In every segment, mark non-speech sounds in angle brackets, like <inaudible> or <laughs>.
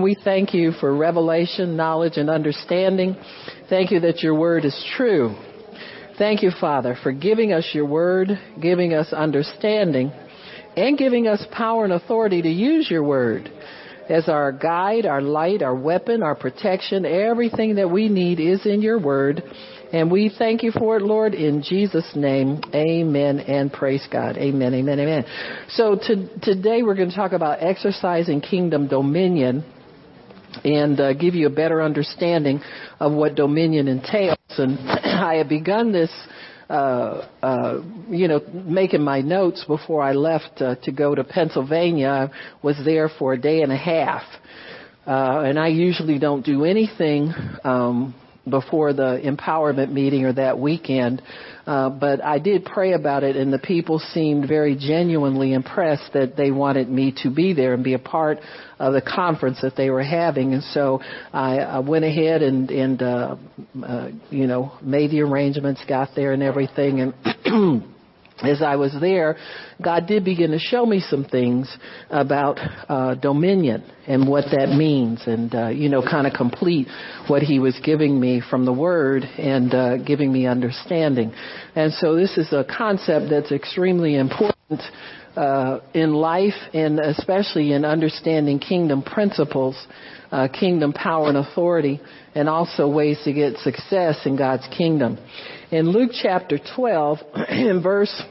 We thank you for revelation, knowledge, and understanding. Thank you that your word is true. Thank you, Father, for giving us your word, giving us understanding, and giving us power and authority to use your word as our guide, our light, our weapon, our protection. Everything that we need is in your word. And we thank you for it, Lord, in Jesus' name. Amen and praise God. Amen, amen, amen. So to, today we're going to talk about exercising kingdom dominion and uh, give you a better understanding of what dominion entails. And <clears throat> I had begun this, uh, uh, you know, making my notes before I left uh, to go to Pennsylvania. I was there for a day and a half. Uh, and I usually don't do anything um, before the empowerment meeting or that weekend. Uh, but I did pray about it, and the people seemed very genuinely impressed that they wanted me to be there and be a part of the conference that they were having. And so I, I went ahead and, and uh, uh, you know, made the arrangements, got there and everything, and. <clears throat> as I was there, God did begin to show me some things about uh, dominion and what that means, and uh, you know, kind of complete what He was giving me from the Word and uh, giving me understanding. And so, this is a concept that's extremely important uh, in life, and especially in understanding kingdom principles. Uh, kingdom power and authority, and also ways to get success in God's kingdom. In Luke chapter 12, <clears throat> in verse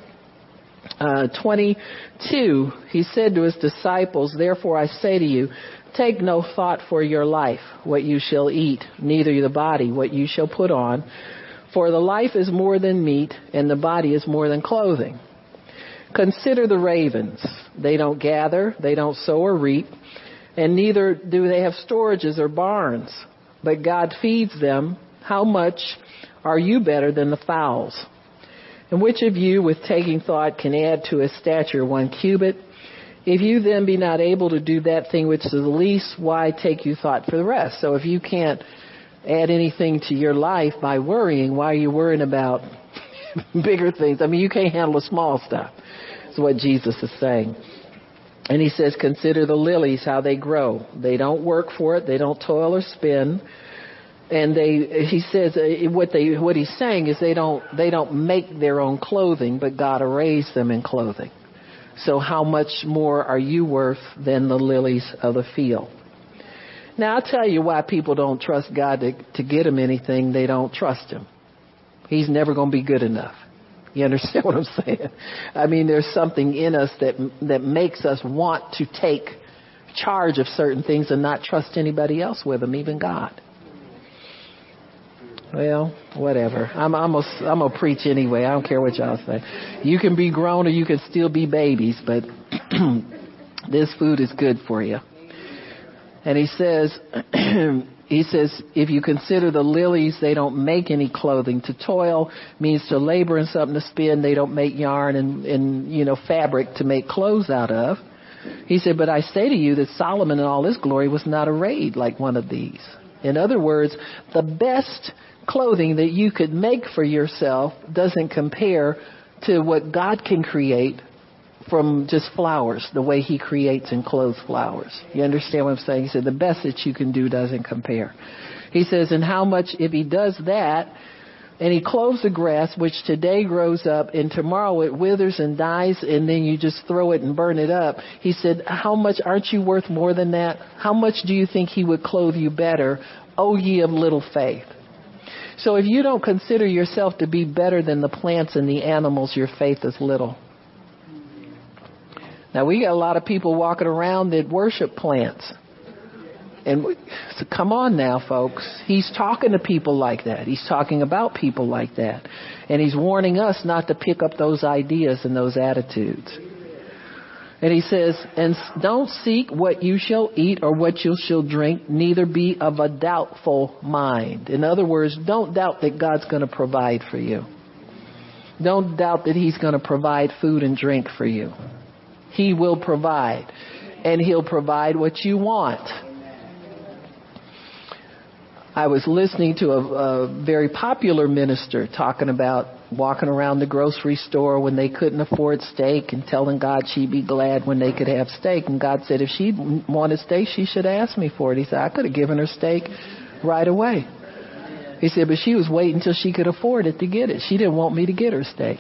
uh, 22, he said to his disciples, Therefore I say to you, take no thought for your life, what you shall eat, neither the body, what you shall put on. For the life is more than meat, and the body is more than clothing. Consider the ravens. They don't gather, they don't sow or reap, and neither do they have storages or barns. But God feeds them. How much are you better than the fowls? And which of you, with taking thought, can add to his stature one cubit? If you then be not able to do that thing which is the least, why take you thought for the rest? So if you can't add anything to your life by worrying, why are you worrying about <laughs> bigger things? I mean, you can't handle the small stuff. That's what Jesus is saying. And he says, consider the lilies, how they grow. They don't work for it. They don't toil or spin and they he says uh, what they what he's saying is they don't they don't make their own clothing but God arrays them in clothing. So how much more are you worth than the lilies of the field? Now I'll tell you why people don't trust God to to get them anything they don't trust him. He's never going to be good enough. You understand <laughs> what I'm saying? I mean there's something in us that that makes us want to take charge of certain things and not trust anybody else with them even God well, whatever. I'm I'm gonna preach anyway. I don't care what y'all say. You can be grown or you can still be babies, but <clears throat> this food is good for you. And he says <clears throat> he says if you consider the lilies, they don't make any clothing. To toil means to labor and something to spin. They don't make yarn and, and you know fabric to make clothes out of. He said, but I say to you that Solomon in all his glory was not arrayed like one of these. In other words, the best clothing that you could make for yourself doesn't compare to what God can create from just flowers, the way He creates and clothes flowers. You understand what I'm saying? He said, the best that you can do doesn't compare. He says, and how much, if He does that, and He clothes the grass, which today grows up, and tomorrow it withers and dies, and then you just throw it and burn it up. He said, how much, aren't you worth more than that? How much do you think He would clothe you better, O ye of little faith? So if you don't consider yourself to be better than the plants and the animals, your faith is little. Now we got a lot of people walking around that worship plants. And we, so come on now, folks. He's talking to people like that. He's talking about people like that. And he's warning us not to pick up those ideas and those attitudes. And he says, and don't seek what you shall eat or what you shall drink, neither be of a doubtful mind. In other words, don't doubt that God's going to provide for you. Don't doubt that He's going to provide food and drink for you. He will provide. And He'll provide what you want. I was listening to a, a very popular minister talking about walking around the grocery store when they couldn't afford steak and telling God she'd be glad when they could have steak. And God said if she wanted steak, she should ask me for it. He said, I could have given her steak right away. He said, but she was waiting until she could afford it to get it. She didn't want me to get her steak.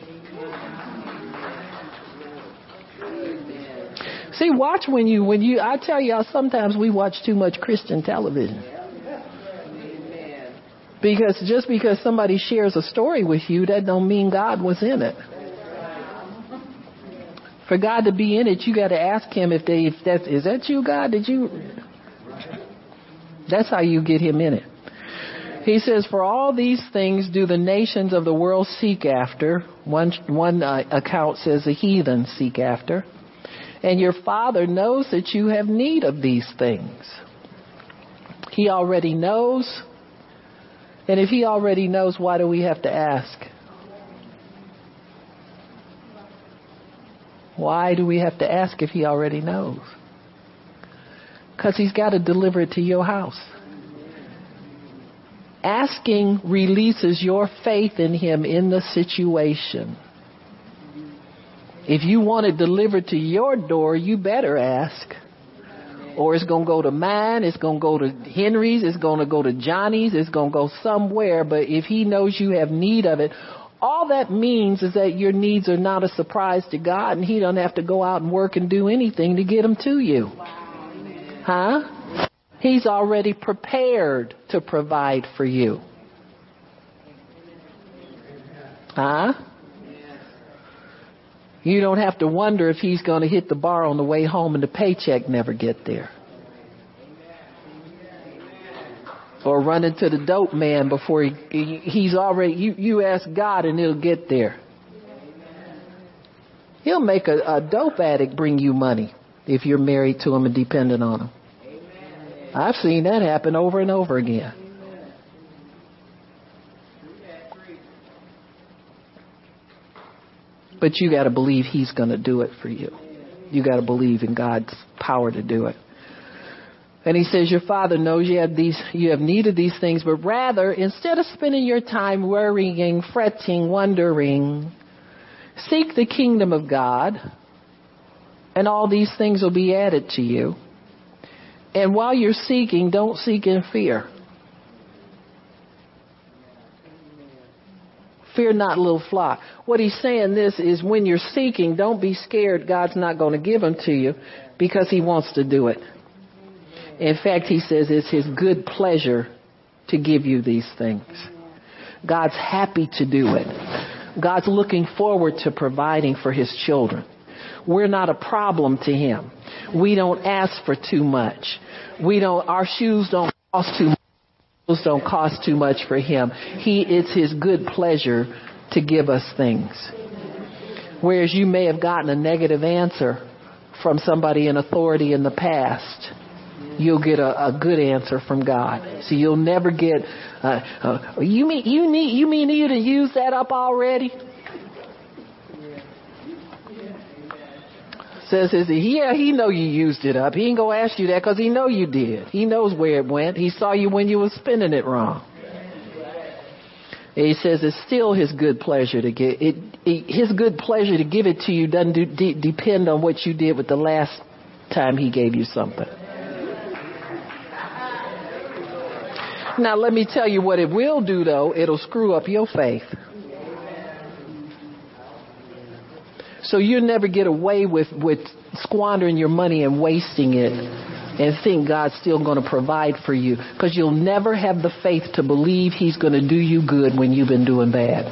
See, watch when you, when you, I tell y'all, sometimes we watch too much Christian television. Because just because somebody shares a story with you, that don't mean God was in it. For God to be in it, you got to ask Him if they, if that is that you, God? Did you? That's how you get Him in it. He says, "For all these things do the nations of the world seek after." One one uh, account says the heathen seek after, and your Father knows that you have need of these things. He already knows and if he already knows, why do we have to ask? Why do we have to ask if he already knows? Because he's got to deliver it to your house. Asking releases your faith in him in the situation. If you want it delivered to your door, you better ask or it's going to go to mine, it's going to go to Henry's, it's going to go to Johnny's, it's going to go somewhere. But if he knows you have need of it, all that means is that your needs are not a surprise to God and he doesn't have to go out and work and do anything to get them to you. Huh? He's already prepared to provide for you. Huh? You don't have to wonder if he's going to hit the bar on the way home and the paycheck never get there. Or run into the dope man before he, he he's already you you ask God and he'll get there. He'll make a, a dope addict bring you money if you're married to him and dependent on him. I've seen that happen over and over again. But you got to believe He's going to do it for you. You got to believe in God's power to do it. And he says, Your father knows you have these, you have need of these things, but rather, instead of spending your time worrying, fretting, wondering, seek the kingdom of God, and all these things will be added to you. And while you're seeking, don't seek in fear. Fear not, little flock. What he's saying this is when you're seeking, don't be scared God's not going to give them to you because he wants to do it. In fact, he says it's his good pleasure to give you these things. God's happy to do it. God's looking forward to providing for his children. We're not a problem to him. We don't ask for too much. We don't, our shoes don't cost too much don't cost too much for him. He, it's his good pleasure to give us things. Whereas you may have gotten a negative answer from somebody in authority in the past, you'll get a, a good answer from God. So you'll never get, uh, uh, you mean, you need, you mean you to use that up already? Says is yeah he know you used it up. He ain't gonna ask you that because he know you did. He knows where it went. He saw you when you was spending it wrong. He says it's still his good pleasure to give it, it his good pleasure to give it to you doesn't do, de- depend on what you did with the last time he gave you something. Now let me tell you what it will do though. It'll screw up your faith So you never get away with, with squandering your money and wasting it and think God's still going to provide for you because you'll never have the faith to believe He's going to do you good when you've been doing bad.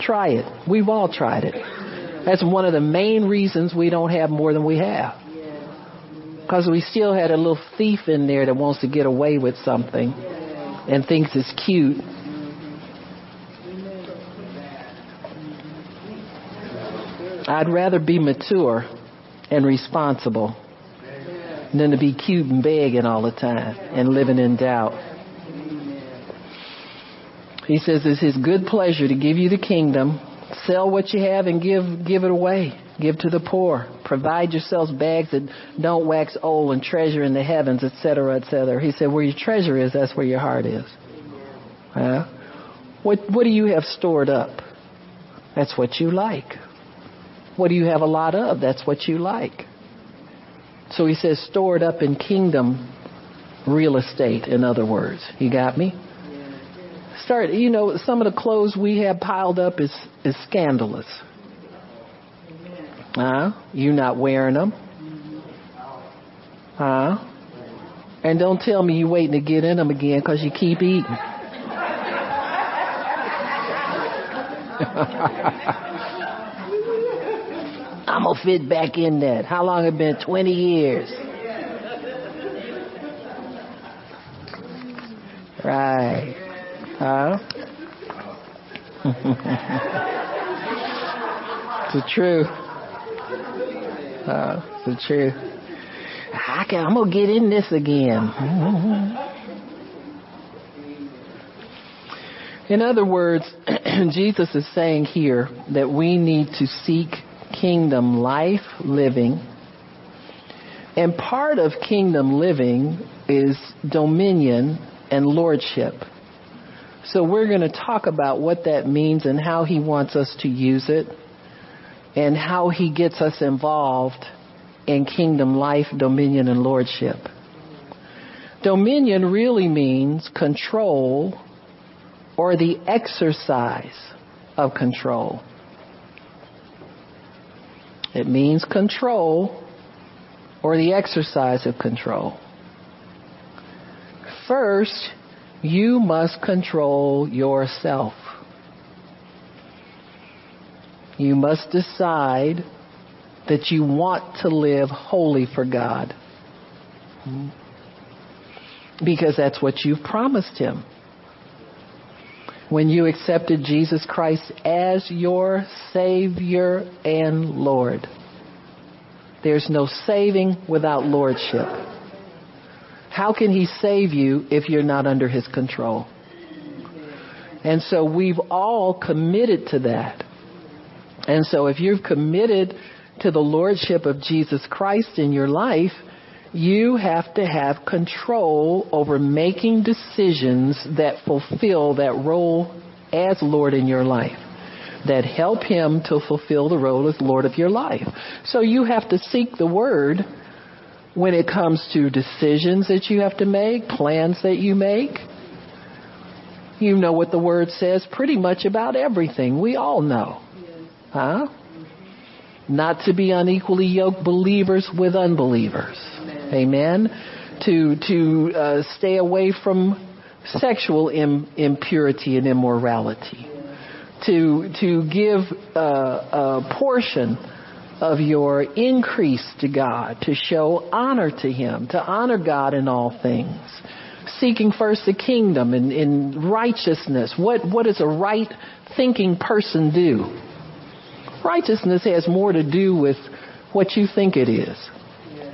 Try it. We've all tried it. That's one of the main reasons we don't have more than we have. Because we still had a little thief in there that wants to get away with something and thinks it's cute I'd rather be mature and responsible than to be cute and begging all the time and living in doubt. He says it's his good pleasure to give you the kingdom, sell what you have and give give it away. Give to the poor. Provide yourselves bags that don't wax old and treasure in the heavens, etc., etc. He said, where your treasure is, that's where your heart is. Huh? What, what do you have stored up? That's what you like. What do you have a lot of? That's what you like. So he says, stored up in kingdom real estate, in other words. You got me? Start, you know, some of the clothes we have piled up is, is scandalous. Huh? You not wearing them? Huh? And don't tell me you waiting to get in them again because you keep eating. <laughs> I'm gonna fit back in that. How long it been? 20 years. Right. Huh? <laughs> it's the truth. Uh, it's the truth. I can, I'm gonna get in this again. In other words, <clears throat> Jesus is saying here that we need to seek kingdom life living. And part of kingdom living is dominion and lordship. So we're going to talk about what that means and how he wants us to use it and how he gets us involved in kingdom life, dominion, and lordship. Dominion really means control or the exercise of control. It means control or the exercise of control. First, you must control yourself. You must decide that you want to live holy for God. Hmm? Because that's what you've promised Him. When you accepted Jesus Christ as your Savior and Lord. There's no saving without Lordship. How can He save you if you're not under His control? And so we've all committed to that. And so if you've committed to the Lordship of Jesus Christ in your life, you have to have control over making decisions that fulfill that role as Lord in your life. That help Him to fulfill the role as Lord of your life. So you have to seek the Word when it comes to decisions that you have to make, plans that you make. You know what the Word says pretty much about everything. We all know. Huh? Not to be unequally yoked believers with unbelievers. Amen. To to uh, stay away from sexual Im- impurity and immorality. To to give uh, a portion of your increase to God, to show honor to Him, to honor God in all things. Seeking first the kingdom and in righteousness. What what does a right thinking person do? Righteousness has more to do with what you think it is.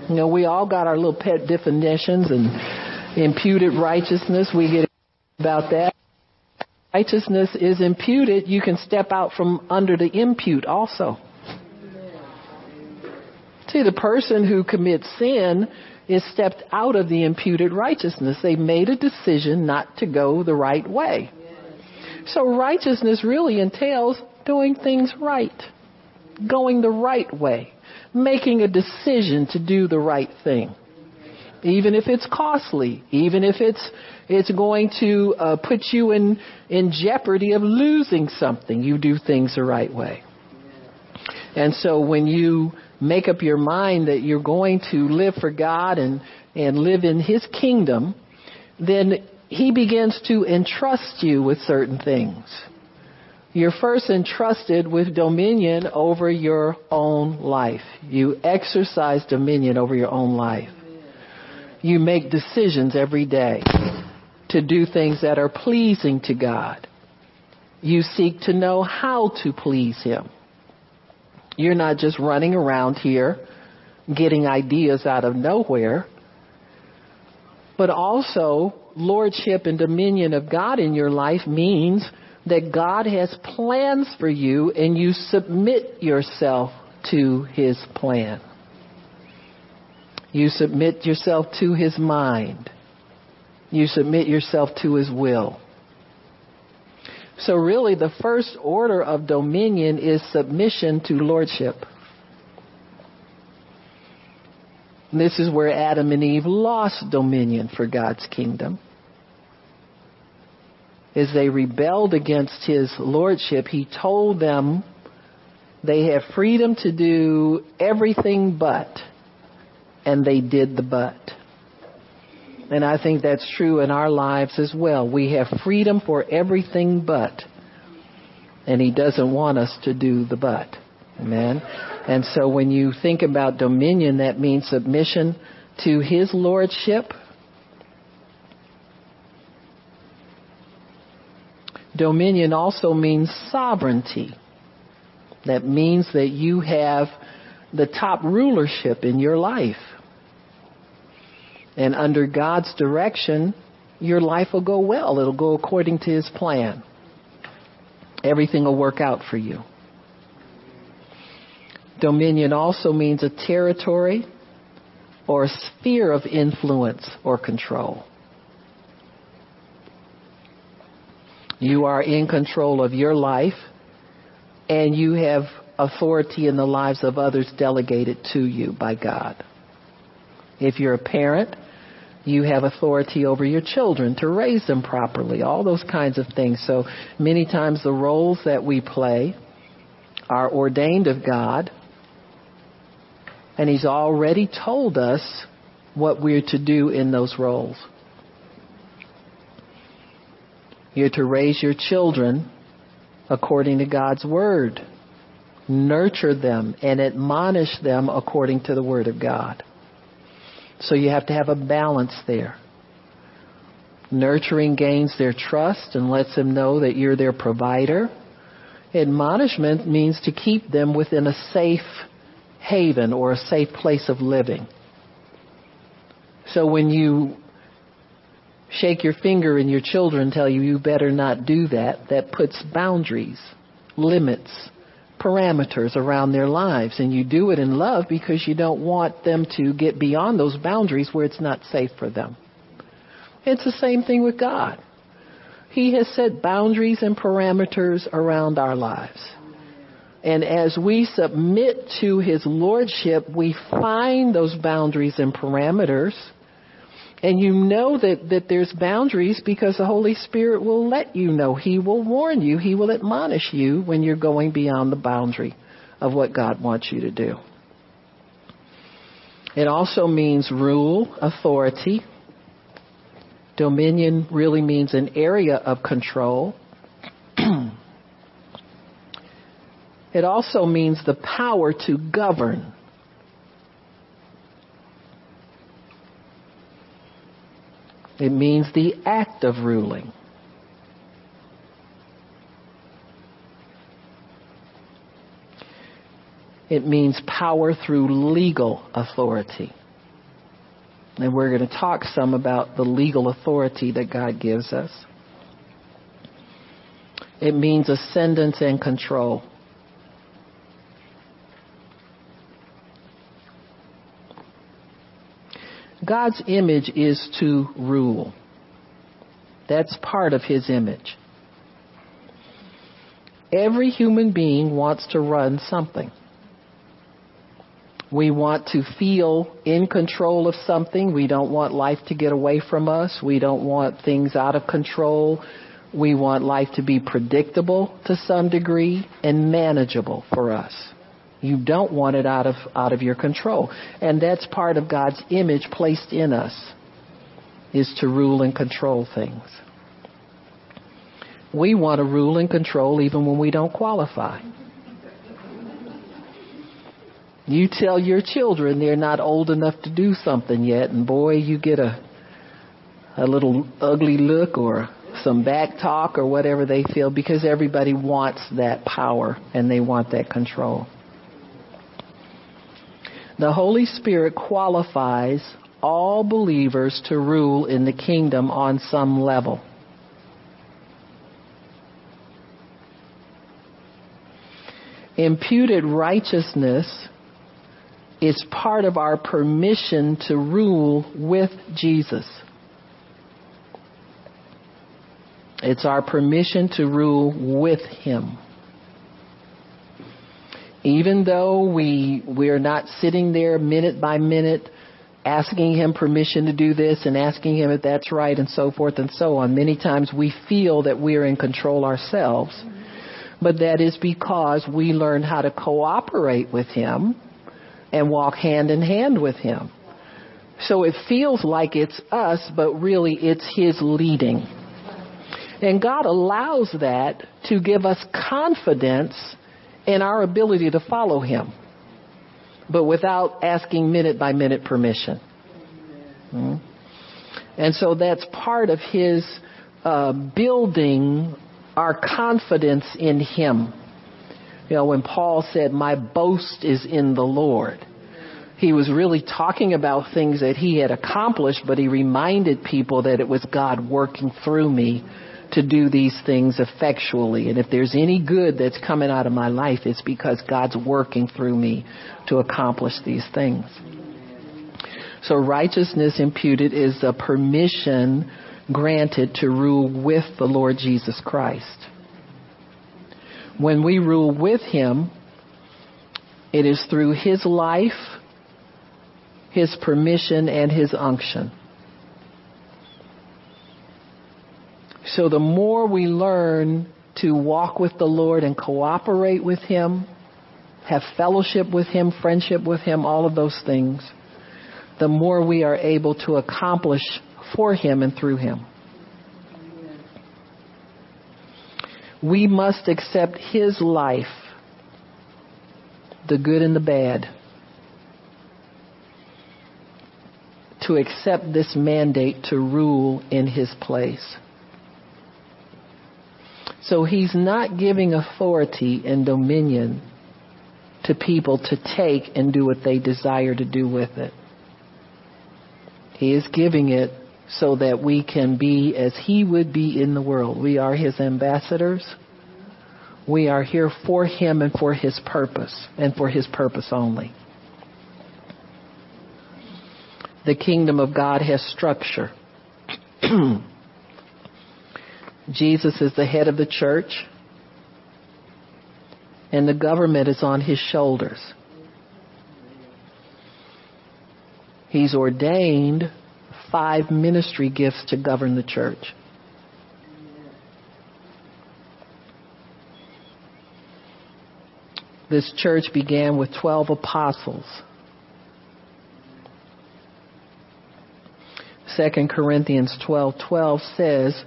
You know, we all got our little pet definitions and imputed righteousness. We get about that. Righteousness is imputed. You can step out from under the impute also. See, the person who commits sin is stepped out of the imputed righteousness. They made a decision not to go the right way. So righteousness really entails doing things right, going the right way, making a decision to do the right thing. Even if it's costly, even if it's it's going to uh, put you in in jeopardy of losing something, you do things the right way. And so when you make up your mind that you're going to live for God and and live in His kingdom, then He begins to entrust you with certain things. You're first entrusted with dominion over your own life. You exercise dominion over your own life. You make decisions every day to do things that are pleasing to God. You seek to know how to please Him. You're not just running around here getting ideas out of nowhere, but also lordship and dominion of God in your life means that God has plans for you and you submit yourself to his plan. You submit yourself to his mind. You submit yourself to his will. So really the first order of dominion is submission to lordship. This is where Adam and Eve lost dominion for God's kingdom. As they rebelled against his lordship, he told them they have freedom to do everything but, and they did the but. And I think that's true in our lives as well. We have freedom for everything but. And he doesn't want us to do the but. Amen. And so when you think about dominion, that means submission to his lordship. Dominion also means sovereignty. That means that you have the top rulership in your life. And under God's direction, your life will go well. It'll go according to His plan. Everything will work out for you. Dominion also means a territory or a sphere of influence or control. You are in control of your life and you have authority in the lives of others delegated to you by God. If you're a parent, you have authority over your children to raise them properly, all those kinds of things. So many times the roles that we play are ordained of God, and He's already told us what we're to do in those roles. You're to raise your children according to God's Word. Nurture them and admonish them according to the Word of God. So you have to have a balance there. Nurturing gains their trust and lets them know that you're their provider. Admonishment means to keep them within a safe haven or a safe place of living. So when you shake your finger and your children tell you you better not do that, that puts boundaries, limits, parameters around their lives. And you do it in love because you don't want them to get beyond those boundaries where it's not safe for them. It's the same thing with God. He has set boundaries and parameters around our lives. And as we submit to His Lordship, we find those boundaries and parameters and you know that, that there's boundaries because the Holy Spirit will let you know. He will warn you. He will admonish you when you're going beyond the boundary of what God wants you to do. It also means rule, authority. Dominion really means an area of control. <clears throat> it also means the power to govern. It means the act of ruling. It means power through legal authority. And we're going to talk some about the legal authority that God gives us. It means ascendance and control. God's image is to rule. That's part of his image. Every human being wants to run something. We want to feel in control of something. We don't want life to get away from us. We don't want things out of control. We want life to be predictable to some degree and manageable for us. You don't want it out of, out of your control. And that's part of God's image placed in us, is to rule and control things. We want to rule and control even when we don't qualify. You tell your children they're not old enough to do something yet, and boy, you get a a little ugly look or some back talk or whatever they feel because everybody wants that power and they want that control. The Holy Spirit qualifies all believers to rule in the kingdom on some level. Imputed righteousness is part of our permission to rule with Jesus. It's our permission to rule with Him. Even though we, we're not sitting there minute by minute asking Him permission to do this and asking Him if that's right and so forth and so on. Many times we feel that we're in control ourselves, but that is because we learn how to cooperate with Him and walk hand in hand with Him. So it feels like it's us, but really it's His leading. And God allows that to give us confidence in our ability to follow Him, but without asking minute by minute permission. Hmm? And so that's part of His uh, building our confidence in Him. You know, when Paul said, my boast is in the Lord, he was really talking about things that he had accomplished, but he reminded people that it was God working through me to do these things effectually. And if there's any good that's coming out of my life, it's because God's working through me to accomplish these things. So righteousness imputed is a permission granted to rule with the Lord Jesus Christ. When we rule with Him, it is through His life, His permission, and His unction. So the more we learn to walk with the Lord and cooperate with Him, have fellowship with Him, friendship with Him, all of those things, the more we are able to accomplish for Him and through Him. We must accept His life, the good and the bad, to accept this mandate to rule in His place. So he's not giving authority and dominion to people to take and do what they desire to do with it. He is giving it so that we can be as he would be in the world. We are his ambassadors. We are here for him and for his purpose and for his purpose only. The kingdom of God has structure. <clears throat> Jesus is the head of the church, and the government is on his shoulders. He's ordained five ministry gifts to govern the church. This church began with 12 apostles. 2 Corinthians 12:12 says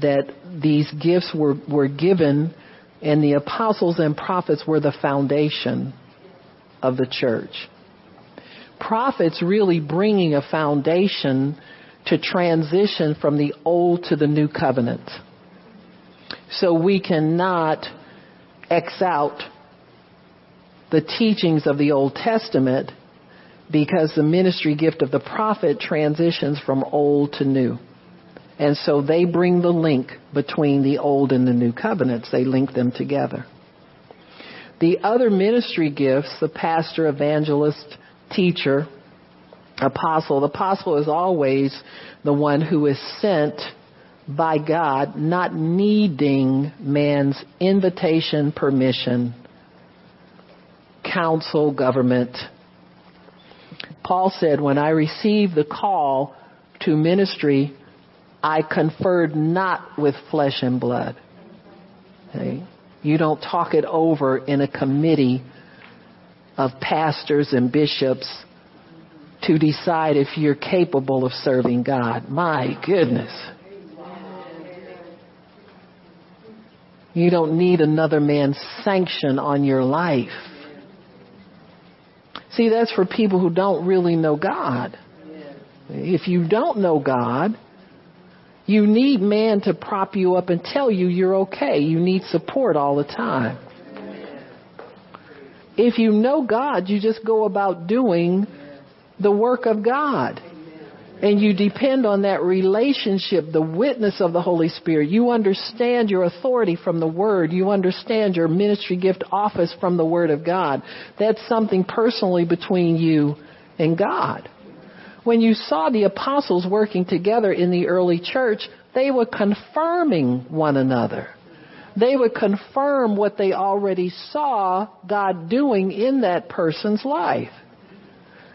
that these gifts were, were given and the apostles and prophets were the foundation of the church. Prophets really bringing a foundation to transition from the old to the new covenant. So we cannot X out the teachings of the Old Testament because the ministry gift of the prophet transitions from old to new. And so they bring the link between the old and the new covenants. They link them together. The other ministry gifts, the pastor, evangelist, teacher, apostle, the apostle is always the one who is sent by God, not needing man's invitation, permission, counsel, government. Paul said, when I received the call to ministry, I conferred not with flesh and blood. Okay? You don't talk it over in a committee of pastors and bishops to decide if you're capable of serving God. My goodness. You don't need another man's sanction on your life. See, that's for people who don't really know God. If you don't know God, you need man to prop you up and tell you you're okay. You need support all the time. If you know God, you just go about doing the work of God. And you depend on that relationship, the witness of the Holy Spirit. You understand your authority from the Word. You understand your ministry gift office from the Word of God. That's something personally between you and God. When you saw the apostles working together in the early church, they were confirming one another. They would confirm what they already saw God doing in that person's life.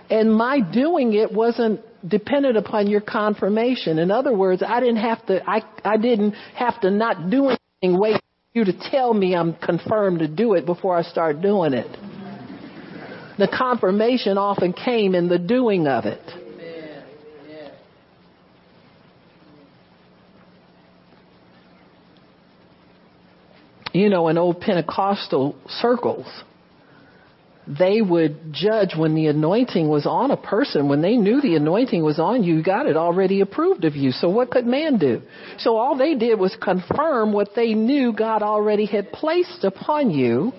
And my doing it wasn't dependent upon your confirmation. In other words, I didn't have to, I, I didn't have to not do anything, wait for you to tell me I'm confirmed to do it before I start doing it. The confirmation often came in the doing of it. You know, in old Pentecostal circles, they would judge when the anointing was on a person. When they knew the anointing was on you, got it already approved of you. So what could man do? So all they did was confirm what they knew God already had placed upon you.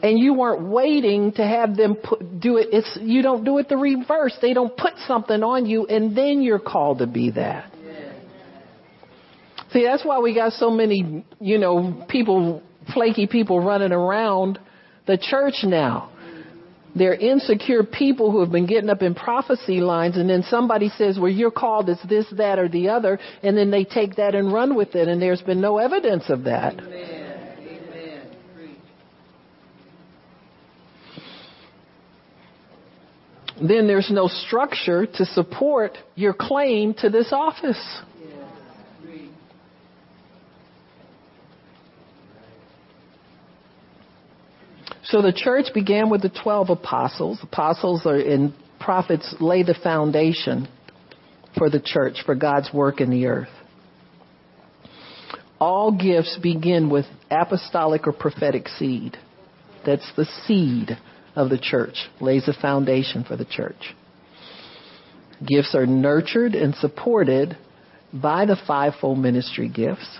And you weren't waiting to have them put, do it. It's, you don't do it the reverse. They don't put something on you and then you're called to be that. See, that's why we got so many, you know, people, flaky people running around the church now. They're insecure people who have been getting up in prophecy lines and then somebody says, well, you're called as this, that, or the other, and then they take that and run with it, and there's been no evidence of that. Then there's no structure to support your claim to this office. So the church began with the 12 apostles. Apostles are in prophets lay the foundation for the church, for God's work in the earth. All gifts begin with apostolic or prophetic seed. That's the seed of the church, lays a foundation for the church. Gifts are nurtured and supported by the fivefold ministry gifts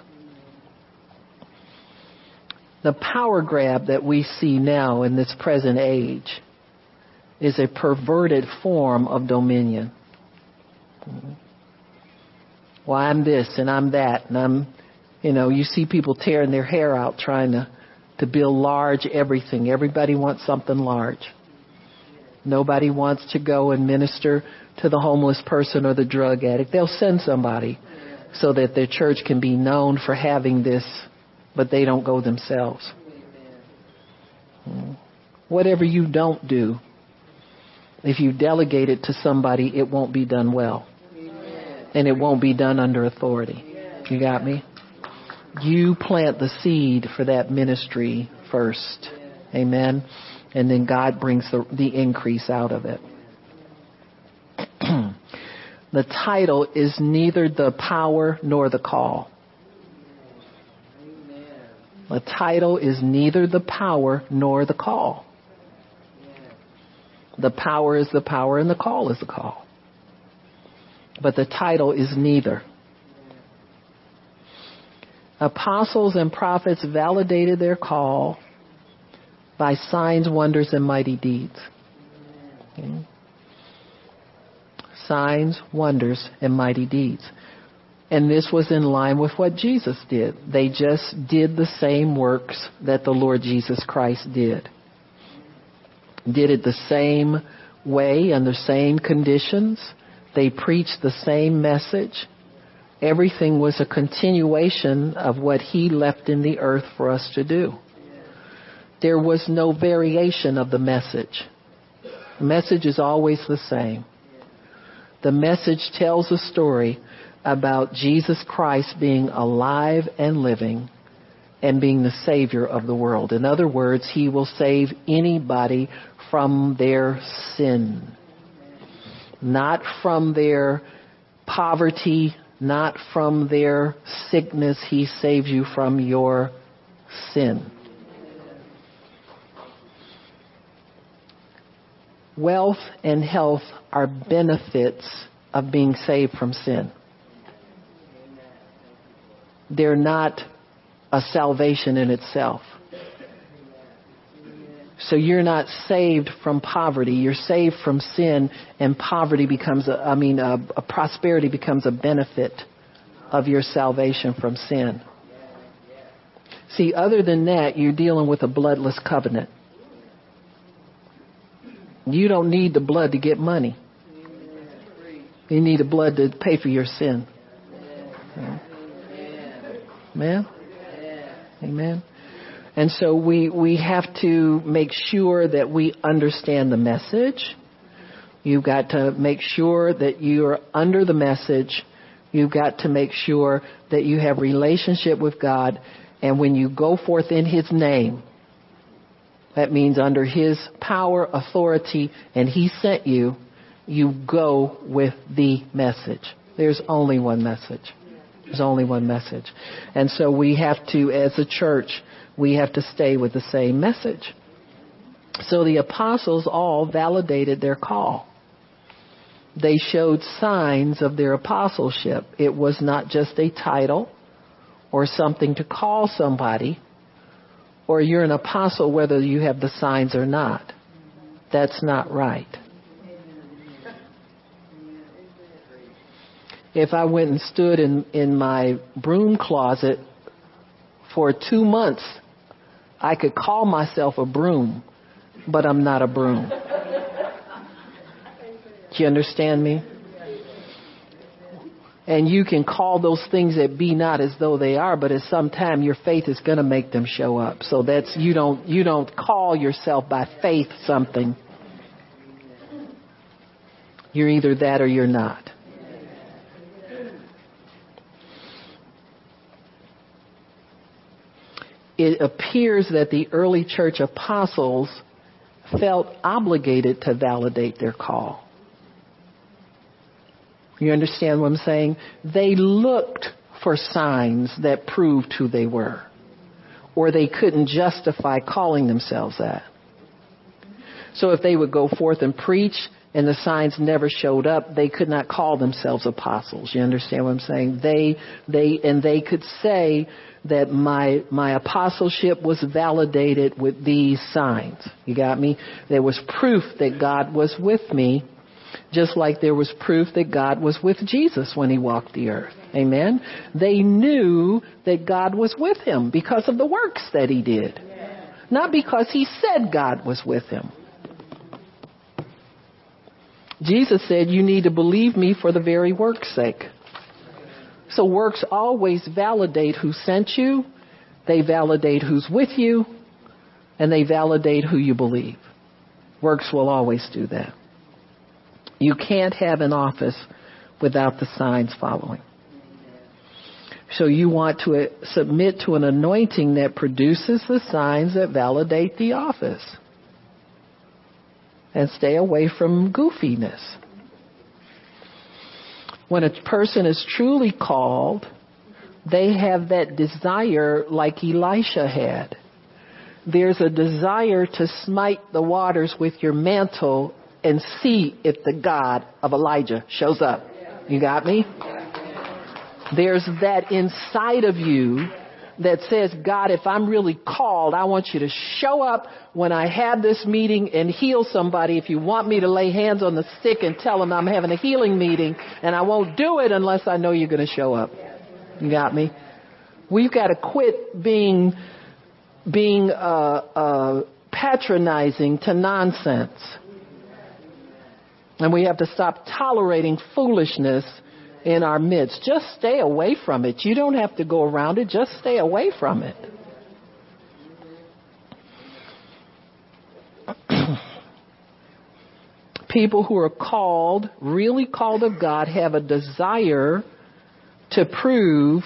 the power grab that we see now in this present age is a perverted form of dominion. Well, I'm this and I'm that and I'm, you know, you see people tearing their hair out trying to, to build large everything. Everybody wants something large. Nobody wants to go and minister to the homeless person or the drug addict. They'll send somebody so that their church can be known for having this but they don't go themselves. Hmm. Whatever you don't do, if you delegate it to somebody, it won't be done well. And it won't be done under authority. You got me? You plant the seed for that ministry first. Amen. And then God brings the, the increase out of it. <clears throat> the title is neither the power nor the call. The title is neither the power nor the call. The power is the power and the call is the call. But the title is neither. Apostles and prophets validated their call by signs, wonders, and mighty deeds. Okay. Signs, wonders, and mighty deeds. And this was in line with what Jesus did. They just did the same works that the Lord Jesus Christ did. Did it the same way under the same conditions. They preached the same message. Everything was a continuation of what he left in the earth for us to do. There was no variation of the message. The message is always the same. The message tells a story about Jesus Christ being alive and living and being the Savior of the world. In other words, He will save anybody from their sin. Not from their poverty, not from their sickness. He saves you from your sin. Wealth and health are benefits of being saved from sin. They're not a salvation in itself. So you're not saved from poverty. You're saved from sin and poverty becomes a, I mean, a, a prosperity becomes a benefit of your salvation from sin. See, other than that, you're dealing with a bloodless covenant. You don't need the blood to get money. You need the blood to pay for your sin. Amen. Amen. And so we, we have to make sure that we understand the message. You've got to make sure that you're under the message. You've got to make sure that you have relationship with God. And when you go forth in His name, that means under His power, authority, and He sent you, you go with the message. There's only one message. There's only one message. And so we have to, as a church, we have to stay with the same message. So the apostles all validated their call. They showed signs of their apostleship. It was not just a title or something to call somebody, or you're an apostle whether you have the signs or not. That's not right. If I went and stood in, in my broom closet for two months I could call myself a broom, but I'm not a broom. Do you understand me? And you can call those things that be not as though they are, but at some time your faith is going to make them show up. So that's you don't you don't call yourself by faith something. You're either that or you're not. It appears that the early church apostles felt obligated to validate their call. You understand what I'm saying? They looked for signs that proved who they were, or they couldn't justify calling themselves that. So if they would go forth and preach and the signs never showed up, they could not call themselves apostles. You understand what I'm saying? They, they, and they could say, that my my apostleship was validated with these signs. You got me? There was proof that God was with me, just like there was proof that God was with Jesus when he walked the earth. Amen. They knew that God was with him because of the works that he did. Not because he said God was with him. Jesus said, you need to believe me for the very work's sake. So works always validate who sent you, they validate who's with you, and they validate who you believe. Works will always do that. You can't have an office without the signs following. So you want to uh, submit to an anointing that produces the signs that validate the office. And stay away from goofiness. When a person is truly called, they have that desire like Elisha had. There's a desire to smite the waters with your mantle and see if the God of Elijah shows up. You got me? There's that inside of you that says, God, if I'm really called, I want you to show up when I have this meeting and heal somebody. If you want me to lay hands on the sick and tell them I'm having a healing meeting, and I won't do it unless I know you're going to show up. You got me? We've got to quit being being uh, uh, patronizing to nonsense, and we have to stop tolerating foolishness in our midst. Just stay away from it. You don't have to go around it. Just stay away from it. <clears throat> People who are called, really called of God, have a desire to prove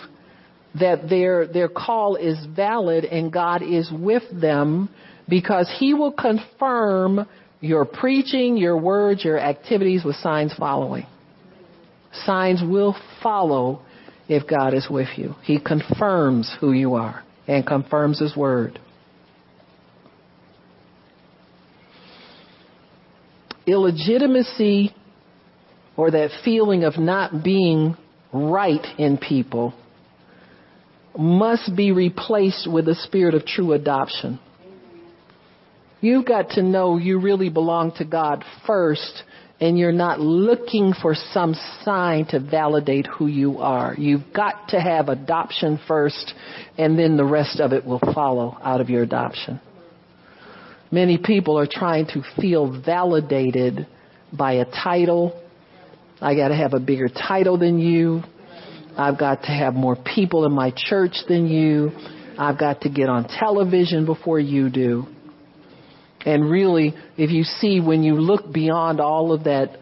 that their, their call is valid and God is with them because He will confirm your preaching, your words, your activities with signs following. Signs will follow if God is with you. He confirms who you are and confirms His word. Illegitimacy or that feeling of not being right in people must be replaced with a spirit of true adoption. You've got to know you really belong to God first and you're not looking for some sign to validate who you are. You've got to have adoption first and then the rest of it will follow out of your adoption. Many people are trying to feel validated by a title. I gotta have a bigger title than you. I've got to have more people in my church than you. I've got to get on television before you do. And really, if you see when you look beyond all of that,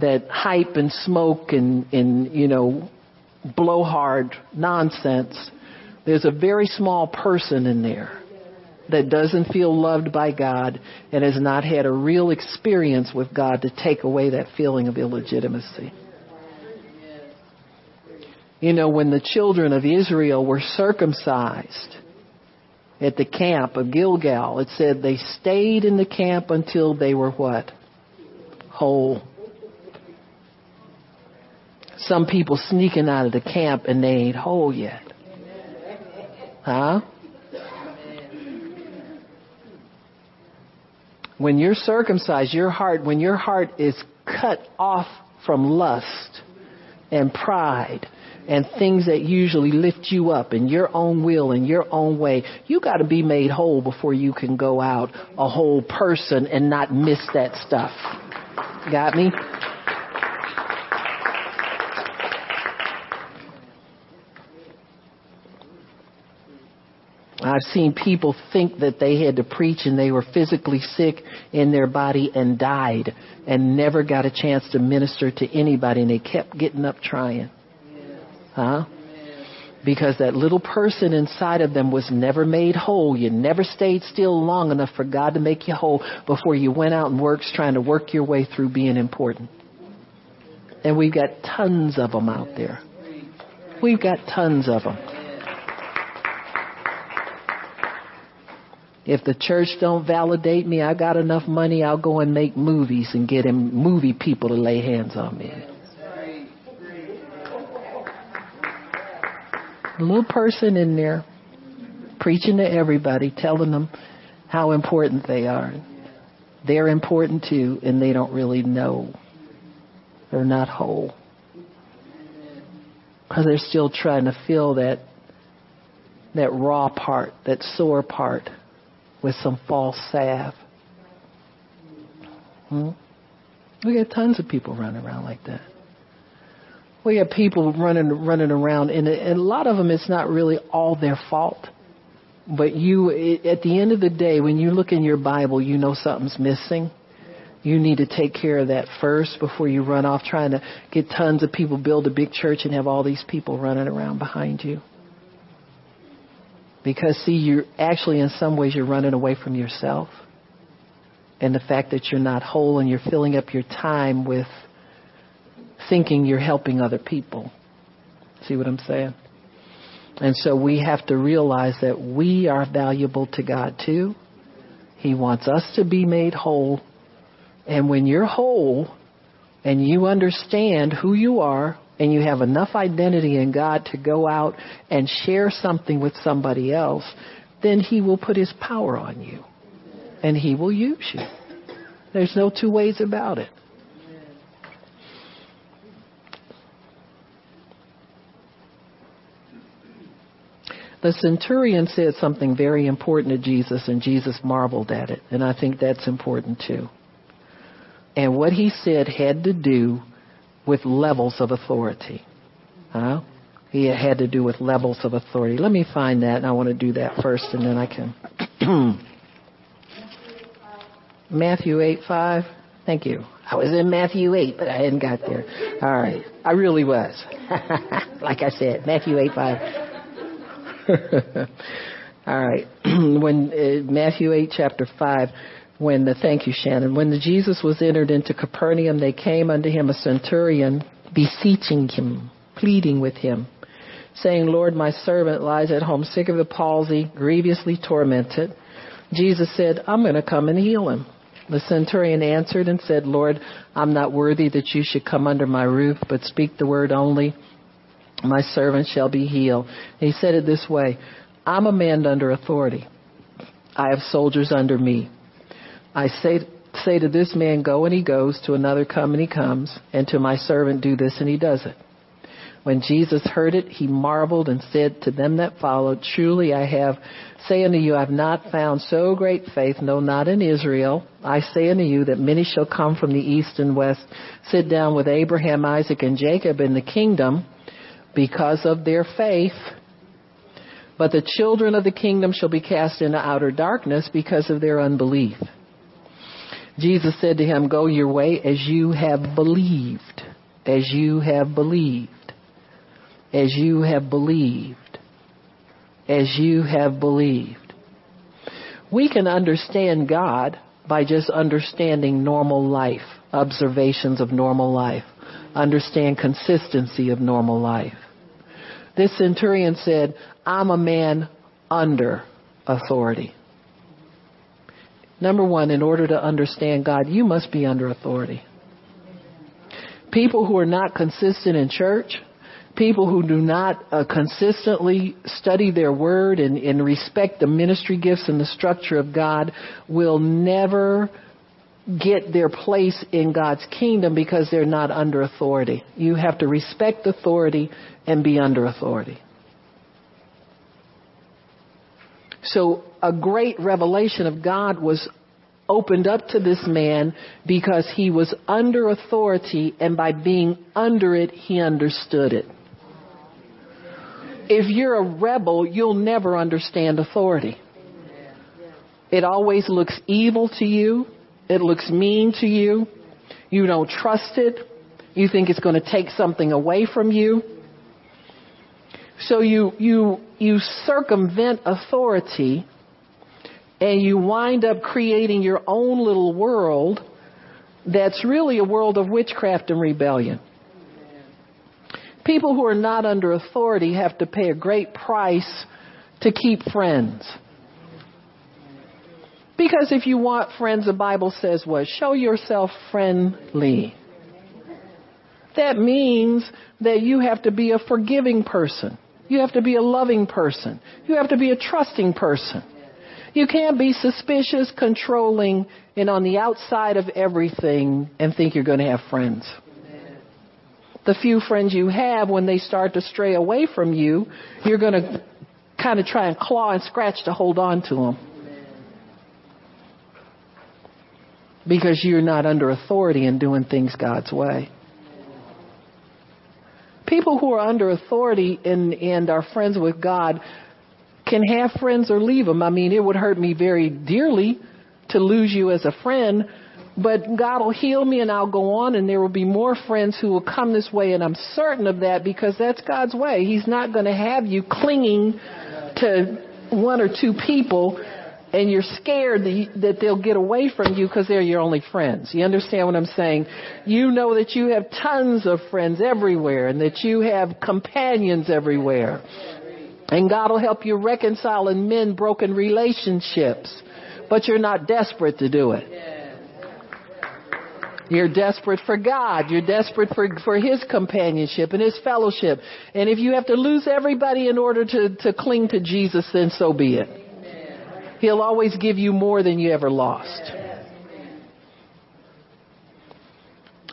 that hype and smoke and, and, you know, blowhard nonsense, there's a very small person in there that doesn't feel loved by God and has not had a real experience with God to take away that feeling of illegitimacy. You know, when the children of Israel were circumcised, at the camp of Gilgal. It said they stayed in the camp until they were what? Whole. Some people sneaking out of the camp and they ain't whole yet. Huh? When you're circumcised, your heart, when your heart is cut off from lust and pride and things that usually lift you up in your own will and your own way. You got to be made whole before you can go out a whole person and not miss that stuff. Got me? I've seen people think that they had to preach and they were physically sick in their body and died and never got a chance to minister to anybody and they kept getting up trying. Huh? Because that little person inside of them was never made whole. You never stayed still long enough for God to make you whole before you went out and worked trying to work your way through being important. And we've got tons of them out there. We've got tons of them. If the church don't validate me, I got enough money, I'll go and make movies and get movie people to lay hands on me. a little person in there preaching to everybody, telling them how important they are. They're important too, and they don't really know. They're not whole. Because they're still trying to fill that, that raw part, that sore part, with some false salve. Hmm? We got tons of people running around like that we have people running running around, and, and a lot of them it's not really all their fault. But you, at the end of the day, when you look in your Bible, you know something's missing. You need to take care of that first before you run off trying to get tons of people, build a big church, and have all these people running around behind you. Because see, you're actually in some ways you're running away from yourself. And the fact that you're not whole and you're filling up your time with thinking you're helping other people. See what I'm saying? And so we have to realize that we are valuable to God too. He wants us to be made whole. And when you're whole and you understand who you are and you have enough identity in God to go out and share something with somebody else, then He will put His power on you. And He will use you. There's no two ways about it. The centurion said something very important to Jesus, and Jesus marveled at it. And I think that's important too. And what he said had to do with levels of authority. Huh? He had to do with levels of authority. Let me find that, and I want to do that first, and then I can. <clears throat> Matthew 8 5. Thank you. I was in Matthew 8, but I hadn't got there. All right. I really was. <laughs> like I said, Matthew 8 5. <laughs> All right. <clears throat> when uh, Matthew 8 chapter 5 when the thank you Shannon. When the Jesus was entered into Capernaum they came unto him a centurion beseeching him pleading with him saying Lord my servant lies at home sick of the palsy grievously tormented. Jesus said I'm going to come and heal him. The centurion answered and said Lord I'm not worthy that you should come under my roof but speak the word only my servant shall be healed. he said it this way I'm a man under authority. I have soldiers under me. I say, say to this man, go and he goes, to another come and he comes, and to my servant do this and he does it. When Jesus heard it, he marveled and said to them that followed, Truly I have say unto you, I have not found so great faith, no, not in Israel. I say unto you that many shall come from the east and west, sit down with Abraham, Isaac, and Jacob in the kingdom because of their faith. But the children of the kingdom shall be cast into outer darkness because of their unbelief. Jesus said to him, Go your way as you have believed, as you have believed as you have believed. As you have believed. We can understand God by just understanding normal life, observations of normal life, understand consistency of normal life. This centurion said, I'm a man under authority. Number one, in order to understand God, you must be under authority. People who are not consistent in church, people who do not uh, consistently study their word and, and respect the ministry gifts and the structure of God will never get their place in God's kingdom because they're not under authority. You have to respect authority and be under authority. So a great revelation of God was opened up to this man because he was under authority and by being under it, he understood it if you're a rebel, you'll never understand authority. It always looks evil to you. It looks mean to you. You don't trust it. You think it's going to take something away from you. So you, you, you circumvent authority and you wind up creating your own little world that's really a world of witchcraft and rebellion. People who are not under authority have to pay a great price to keep friends. Because if you want friends, the Bible says what? Show yourself friendly. That means that you have to be a forgiving person. You have to be a loving person. You have to be a trusting person. You can't be suspicious, controlling, and on the outside of everything and think you're going to have friends the few friends you have, when they start to stray away from you, you're going to kind of try and claw and scratch to hold on to them. Because you're not under authority in doing things God's way. People who are under authority and, and are friends with God can have friends or leave them. I mean, it would hurt me very dearly to lose you as a friend, but God will heal me and I'll go on and there will be more friends who will come this way and I'm certain of that because that's God's way. He's not going to have you clinging to one or two people and you're scared that they'll get away from you because they're your only friends. You understand what I'm saying? You know that you have tons of friends everywhere and that you have companions everywhere. And God will help you reconcile and mend broken relationships. But you're not desperate to do it. You're desperate for God. You're desperate for, for His companionship and His fellowship. And if you have to lose everybody in order to, to cling to Jesus, then so be it. He'll always give you more than you ever lost.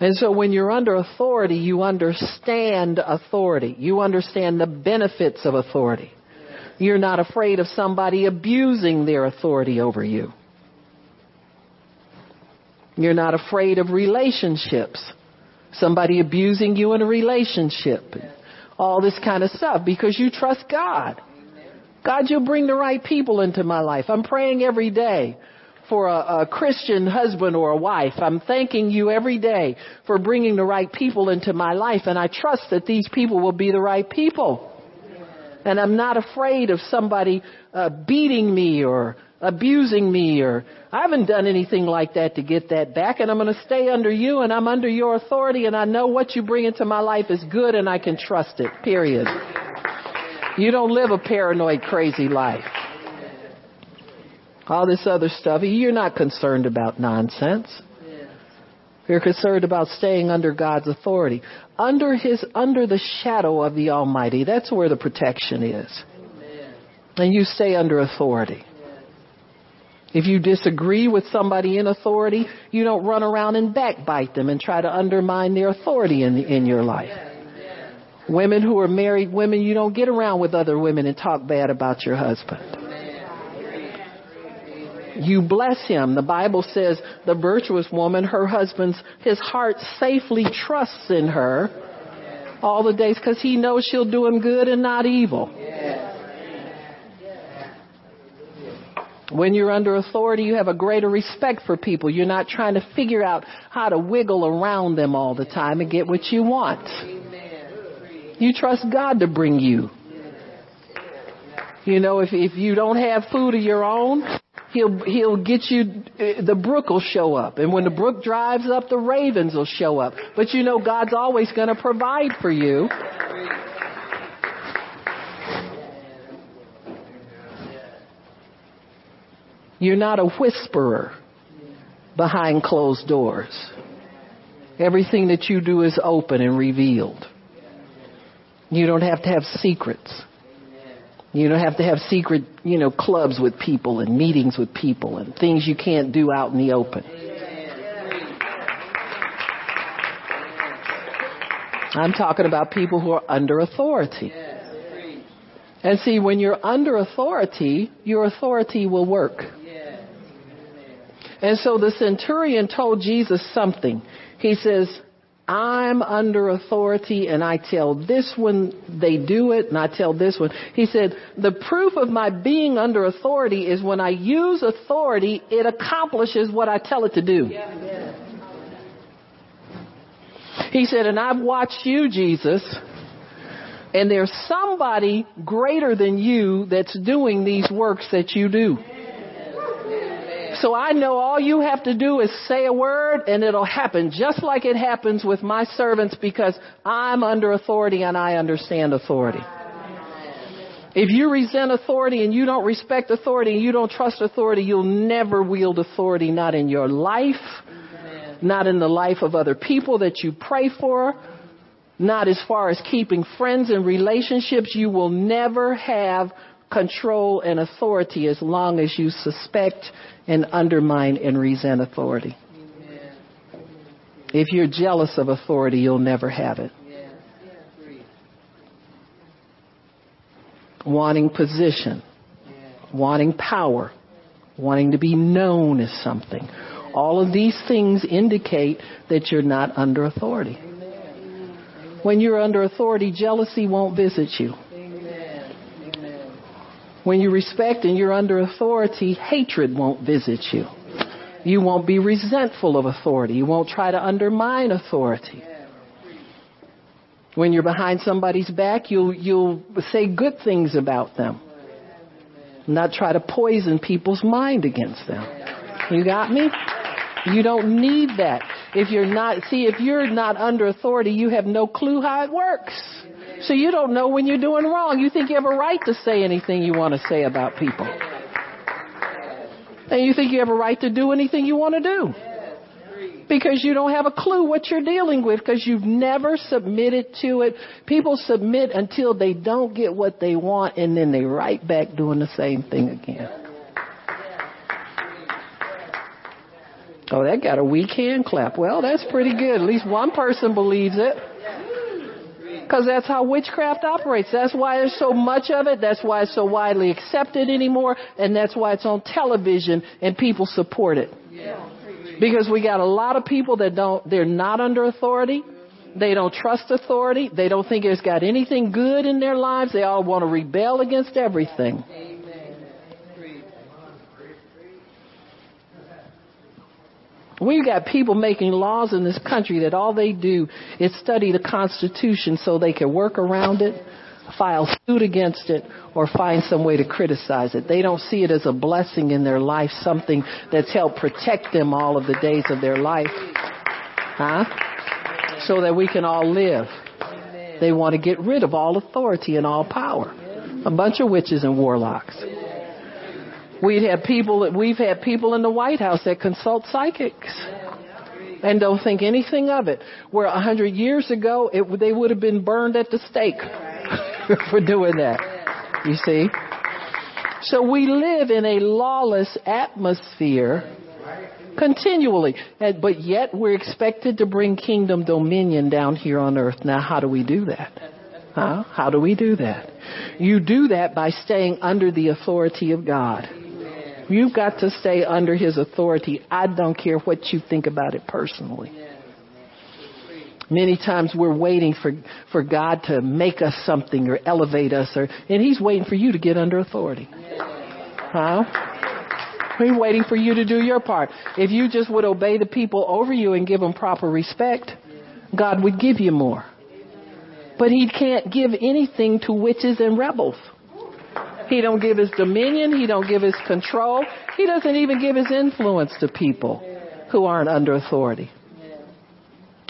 And so when you're under authority, you understand authority. You understand the benefits of authority. You're not afraid of somebody abusing their authority over you. You're not afraid of relationships. Somebody abusing you in a relationship. All this kind of stuff because you trust God. God, you'll bring the right people into my life. I'm praying every day for a, a, Christian husband or a wife. I'm thanking you every day for bringing the right people into my life and I trust that these people will be the right people. And I'm not afraid of somebody uh, beating me or abusing me or I haven't done anything like that to get that back and I'm going to stay under you and I'm under your authority and I know what you bring into my life is good and I can trust it. Period. You don't live a paranoid crazy life. All this other stuff, you're not concerned about nonsense. You're concerned about staying under God's authority. Under his, under the shadow of the Almighty. That's where the protection is. And you stay under authority. If you disagree with somebody in authority, you don't run around and backbite them and try to undermine their authority in, in your life. Women who are married women, you don't get around with other women and talk bad about your husband. You bless him. The Bible says the virtuous woman, her husband's, his heart safely trusts in her all the days because he knows she'll do him good and not evil. When you're under authority, you have a greater respect for people. You're not trying to figure out how to wiggle around them all the time and get what you want. You trust God to bring you. You know, if if you don't have food of your own, he'll he'll get you. Eh, the brook will show up, and when the brook drives up, the ravens will show up. But you know, God's always going to provide for you. You're not a whisperer behind closed doors. Everything that you do is open and revealed. You don't have to have secrets. You don't have to have secret, you know, clubs with people and meetings with people and things you can't do out in the open. I'm talking about people who are under authority. And see, when you're under authority, your authority will work. And so the centurion told Jesus something. He says, I'm under authority and I tell this one they do it and I tell this one. He said, the proof of my being under authority is when I use authority, it accomplishes what I tell it to do. He said, and I've watched you, Jesus, and there's somebody greater than you that's doing these works that you do. So I know all you have to do is say a word and it'll happen just like it happens with my servants because I'm under authority and I understand authority. If you resent authority and you don't respect authority and you don't trust authority, you'll never wield authority, not in your life, not in the life of other people that you pray for, not as far as keeping friends and relationships. You will never have control and authority as long as you suspect and undermine and resent authority. If you're jealous of authority, you'll never have it. Wanting position, wanting power, wanting to be known as something. All of these things indicate that you're not under authority. When you're under authority, jealousy won't visit you. When you respect and you're under authority, hatred won't visit you. You won't be resentful of authority. You won't try to undermine authority. When you're behind somebody's back, you'll, you'll say good things about them. Not try to poison people's mind against them. You got me? You don't need that. If you're not, see, if you're not under authority, you have no clue how it works. So you don't know when you're doing wrong. You think you have a right to say anything you want to say about people. And you think you have a right to do anything you want to do. Because you don't have a clue what you're dealing with because you've never submitted to it. People submit until they don't get what they want and then they right back doing the same thing again. Oh, that got a weak hand clap. Well, that's pretty good. At least one person believes it. Because that's how witchcraft operates. That's why there's so much of it. That's why it's so widely accepted anymore. And that's why it's on television and people support it. Because we got a lot of people that don't, they're not under authority. They don't trust authority. They don't think it's got anything good in their lives. They all want to rebel against everything. We've got people making laws in this country that all they do is study the Constitution so they can work around it, file suit against it, or find some way to criticize it. They don't see it as a blessing in their life, something that's helped protect them all of the days of their life. Huh? So that we can all live. They want to get rid of all authority and all power. A bunch of witches and warlocks. We'd have people, we've had people in the White House that consult psychics and don't think anything of it. Where a hundred years ago, it, they would have been burned at the stake <laughs> for doing that. You see? So we live in a lawless atmosphere continually. But yet we're expected to bring kingdom dominion down here on earth. Now how do we do that? Huh? How do we do that? You do that by staying under the authority of God. You've got to stay under His authority. I don't care what you think about it personally. Many times we're waiting for, for God to make us something or elevate us or, and He's waiting for you to get under authority. Huh? He's waiting for you to do your part. If you just would obey the people over you and give them proper respect, God would give you more. But He can't give anything to witches and rebels. He don't give his dominion. He don't give his control. He doesn't even give his influence to people who aren't under authority.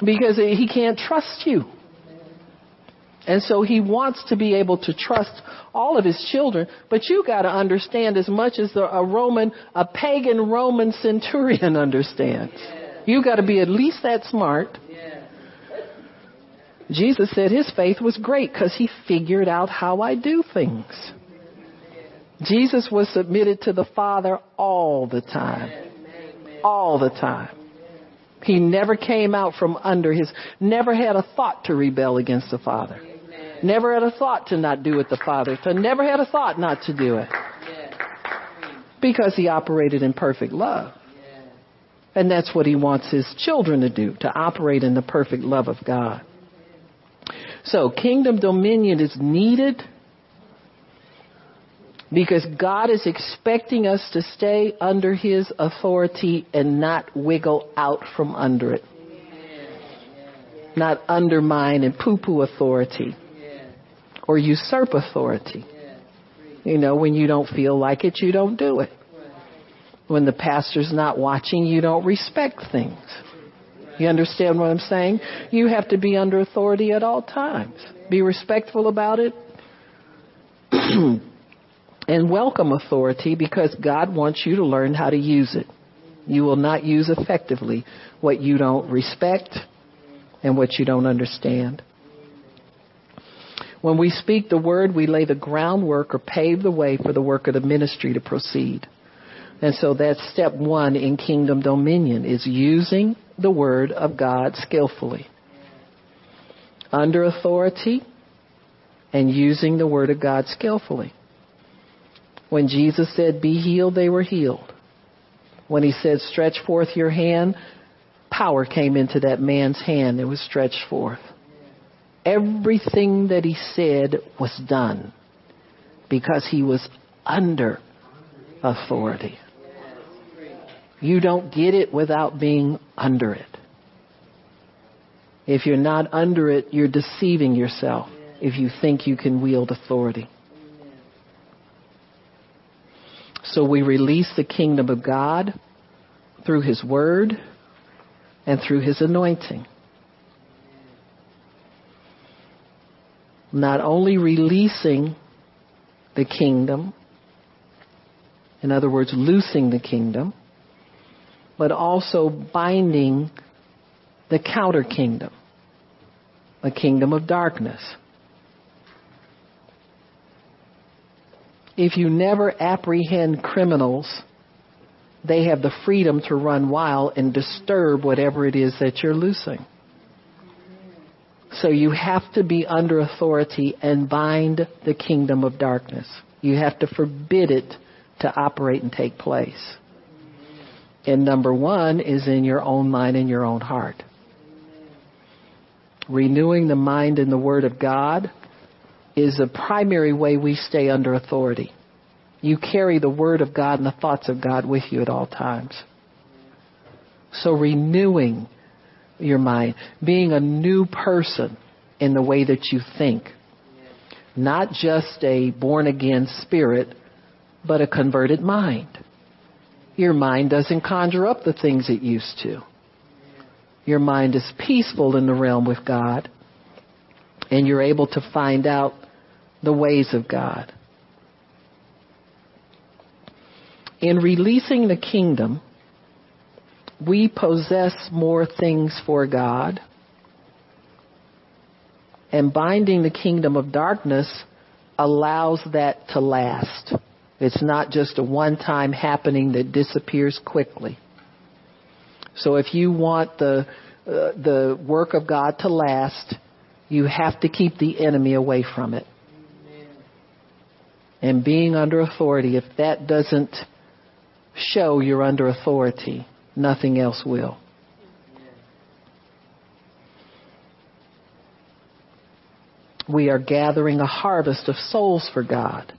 Because he can't trust you. And so he wants to be able to trust all of his children, but you gotta understand as much as a Roman, a pagan Roman centurion <laughs> understands. You gotta be at least that smart. Jesus said his faith was great because he figured out how I do things. Jesus was submitted to the Father all the time. All the time. He never came out from under his, never had a thought to rebel against the Father. Never had a thought to not do what the Father said. Never had a thought not to do it. Because he operated in perfect love. And that's what he wants his children to do, to operate in the perfect love of God. So kingdom dominion is needed because God is expecting us to stay under His authority and not wiggle out from under it. Not undermine and poo-poo authority. Or usurp authority. You know, when you don't feel like it, you don't do it. When the pastor's not watching, you don't respect things. You understand what I'm saying? You have to be under authority at all times. Be respectful about it. <clears throat> and welcome authority because God wants you to learn how to use it. You will not use effectively what you don't respect and what you don't understand. When we speak the word, we lay the groundwork or pave the way for the work of the ministry to proceed. And so that's step one in kingdom dominion is using the word of God skillfully. Under authority and using the word of God skillfully. When Jesus said, be healed, they were healed. When he said, stretch forth your hand, power came into that man's hand. It was stretched forth. Everything that he said was done because he was under authority. You don't get it without being under it. If you're not under it, you're deceiving yourself if you think you can wield authority. So we release the kingdom of God through His Word and through His anointing. Not only releasing the kingdom, in other words, loosing the kingdom, but also binding the counter kingdom, a kingdom of darkness. If you never apprehend criminals, they have the freedom to run wild and disturb whatever it is that you're loosing. So you have to be under authority and bind the kingdom of darkness. You have to forbid it to operate and take place. And number one is in your own mind and your own heart. Renewing the mind in the Word of God is the primary way we stay under authority. You carry the Word of God and the thoughts of God with you at all times. So renewing your mind, being a new person in the way that you think. Not just a born again spirit, but a converted mind. Your mind doesn't conjure up the things it used to. Your mind is peaceful in the realm with God, and you're able to find out the ways of God. In releasing the kingdom, we possess more things for God. And binding the kingdom of darkness allows that to last. It's not just a one-time happening that disappears quickly. So if you want the uh, the work of God to last, you have to keep the enemy away from it. And being under authority, if that doesn't show you're under authority, nothing else will. We are gathering a harvest of souls for God.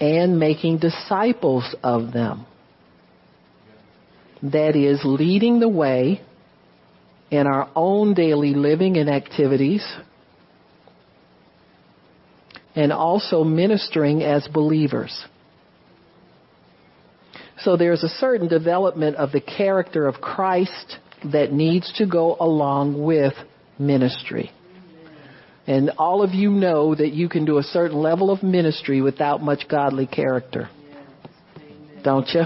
And making disciples of them. That is leading the way in our own daily living and activities and also ministering as believers. So there's a certain development of the character of Christ that needs to go along with ministry. And all of you know that you can do a certain level of ministry without much godly character. Don't you?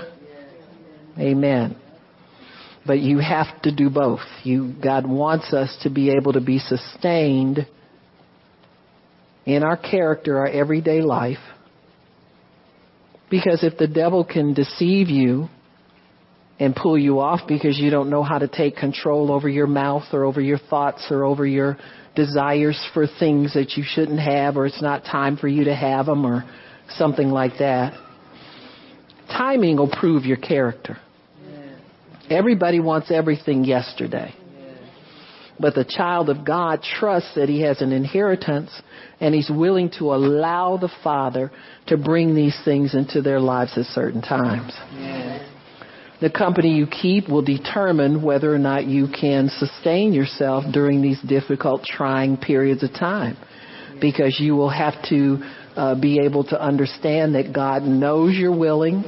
Amen. But you have to do both. You, God wants us to be able to be sustained in our character, our everyday life. Because if the devil can deceive you and pull you off because you don't know how to take control over your mouth or over your thoughts or over your desires for things that you shouldn't have or it's not time for you to have them or something like that, timing will prove your character. Everybody wants everything yesterday. But the child of God trusts that he has an inheritance and he's willing to allow the Father to bring these things into their lives at certain times. The company you keep will determine whether or not you can sustain yourself during these difficult, trying periods of time. Because you will have to uh, be able to understand that God knows you're willing,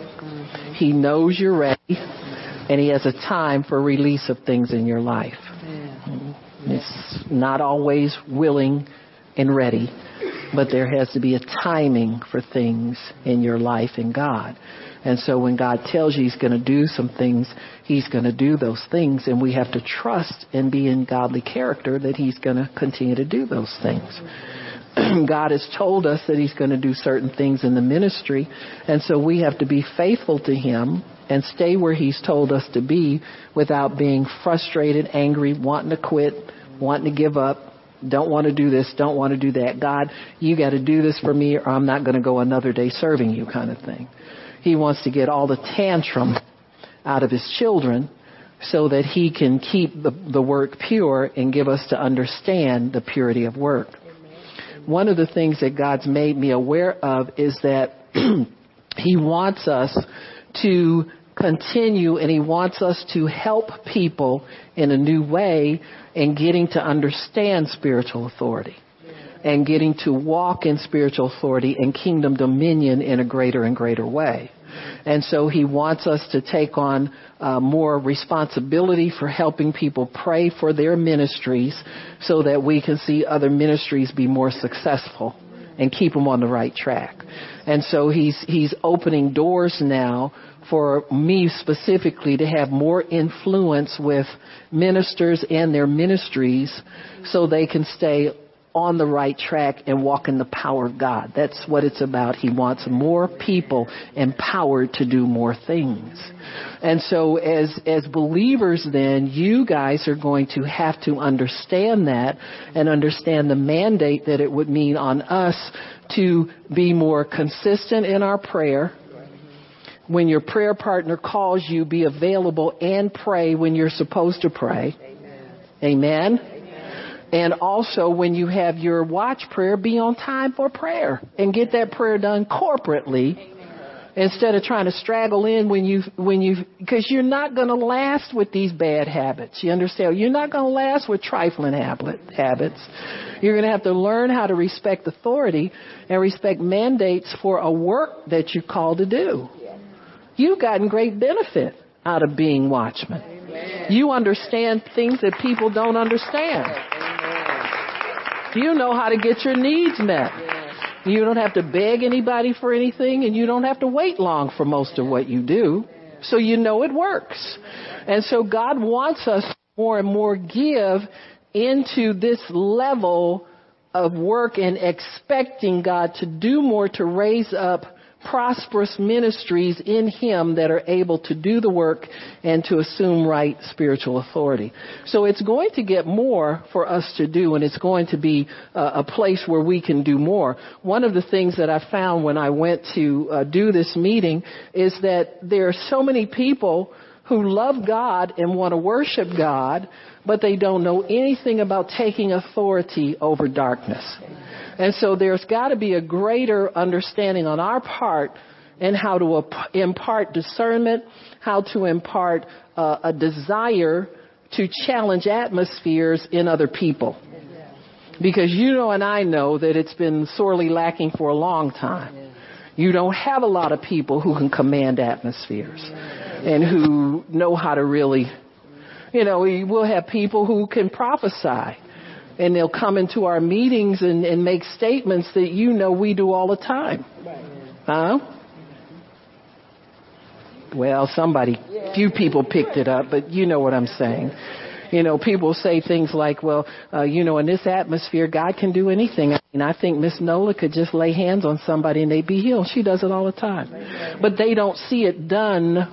He knows you're ready, and He has a time for release of things in your life. It's not always willing and ready, but there has to be a timing for things in your life in God. And so when God tells you He's going to do some things, He's going to do those things, and we have to trust and be in godly character that He's going to continue to do those things. <clears throat> God has told us that He's going to do certain things in the ministry, and so we have to be faithful to Him and stay where He's told us to be without being frustrated, angry, wanting to quit, wanting to give up, don't want to do this, don't want to do that. God, you got to do this for me or I'm not going to go another day serving you kind of thing. He wants to get all the tantrum out of his children so that he can keep the, the work pure and give us to understand the purity of work. One of the things that God's made me aware of is that <clears throat> he wants us to continue and he wants us to help people in a new way in getting to understand spiritual authority and getting to walk in spiritual authority and kingdom dominion in a greater and greater way. And so he wants us to take on uh, more responsibility for helping people pray for their ministries so that we can see other ministries be more successful and keep them on the right track. And so he's, he's opening doors now for me specifically to have more influence with ministers and their ministries so they can stay on the right track and walk in the power of God. That's what it's about. He wants more people empowered to do more things. And so as, as believers then, you guys are going to have to understand that and understand the mandate that it would mean on us to be more consistent in our prayer, when your prayer partner calls you, be available and pray when you're supposed to pray. Amen. Amen. And also when you have your watch prayer, be on time for prayer and get that prayer done corporately instead of trying to straggle in when you when you because you're not going to last with these bad habits you understand you're not going to last with trifling habit, habits you're going to have to learn how to respect authority and respect mandates for a work that you're called to do You've gotten great benefit out of being watchmen. Amen. You understand things that people don't understand. Amen. You know how to get your needs met. You don't have to beg anybody for anything and you don't have to wait long for most of what you do. So you know it works. And so God wants us more and more give into this level of work and expecting God to do more to raise up prosperous ministries in Him that are able to do the work and to assume right spiritual authority. So it's going to get more for us to do and it's going to be a, place where we can do more. One of the things that I found when I went to uh, do this meeting is that there are so many people who love God and want to worship God, but they don't know anything about taking authority over darkness. And so there's got to be a greater understanding on our part in how to impart discernment, how to impart uh, a desire to challenge atmospheres in other people. Because you know and I know that it's been sorely lacking for a long time. You don't have a lot of people who can command atmospheres and who know how to really, you know, we will have people who can prophesy and they'll come into our meetings and, and make statements that you know we do all the time. Huh? Well, somebody, few people picked it up, but you know what I'm saying. You know, people say things like, well, uh, you know, in this atmosphere, God can do anything. I mean, I think Miss Nola could just lay hands on somebody and they'd be healed. She does it all the time. But they don't see it done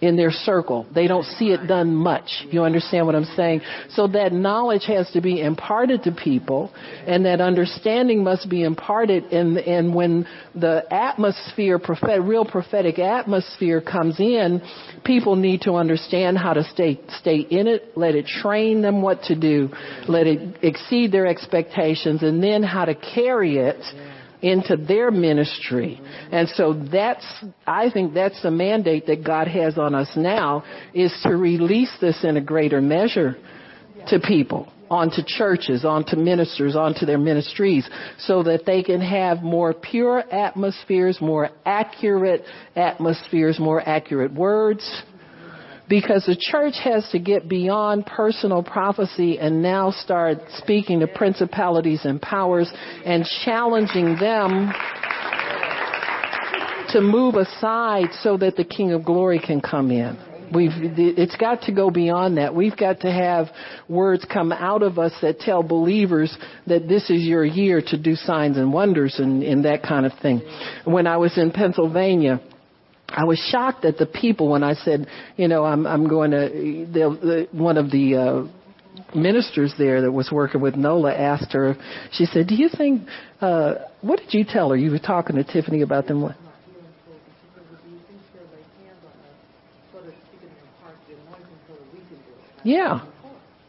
in their circle. They don't see it done much. You understand what I'm saying? So that knowledge has to be imparted to people and that understanding must be imparted and, and when the atmosphere, prophet, real prophetic atmosphere comes in, people need to understand how to stay, stay in it, let it train them what to do, let it exceed their expectations and then how to carry it into their ministry. And so that's, I think that's the mandate that God has on us now is to release this in a greater measure to people, onto churches, onto ministers, onto their ministries, so that they can have more pure atmospheres, more accurate atmospheres, more accurate words, because the church has to get beyond personal prophecy and now start speaking to principalities and powers and challenging them to move aside so that the King of Glory can come in. We've, it's got to go beyond that. We've got to have words come out of us that tell believers that this is your year to do signs and wonders and, and that kind of thing. When I was in Pennsylvania, I was shocked at the people when I said, you know, I'm I'm going to. The, the, one of the uh, ministers there that was working with Nola asked her. She said, "Do you think? Uh, what did you tell her? You were talking to Tiffany about them." What? Yeah.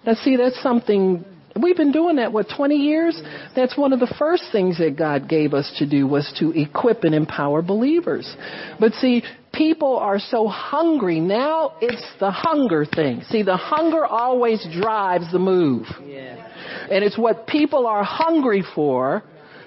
Now see, that's something We've been doing that, what, 20 years? That's one of the first things that God gave us to do was to equip and empower believers. But see, people are so hungry. Now it's the hunger thing. See, the hunger always drives the move. Yeah. And it's what people are hungry for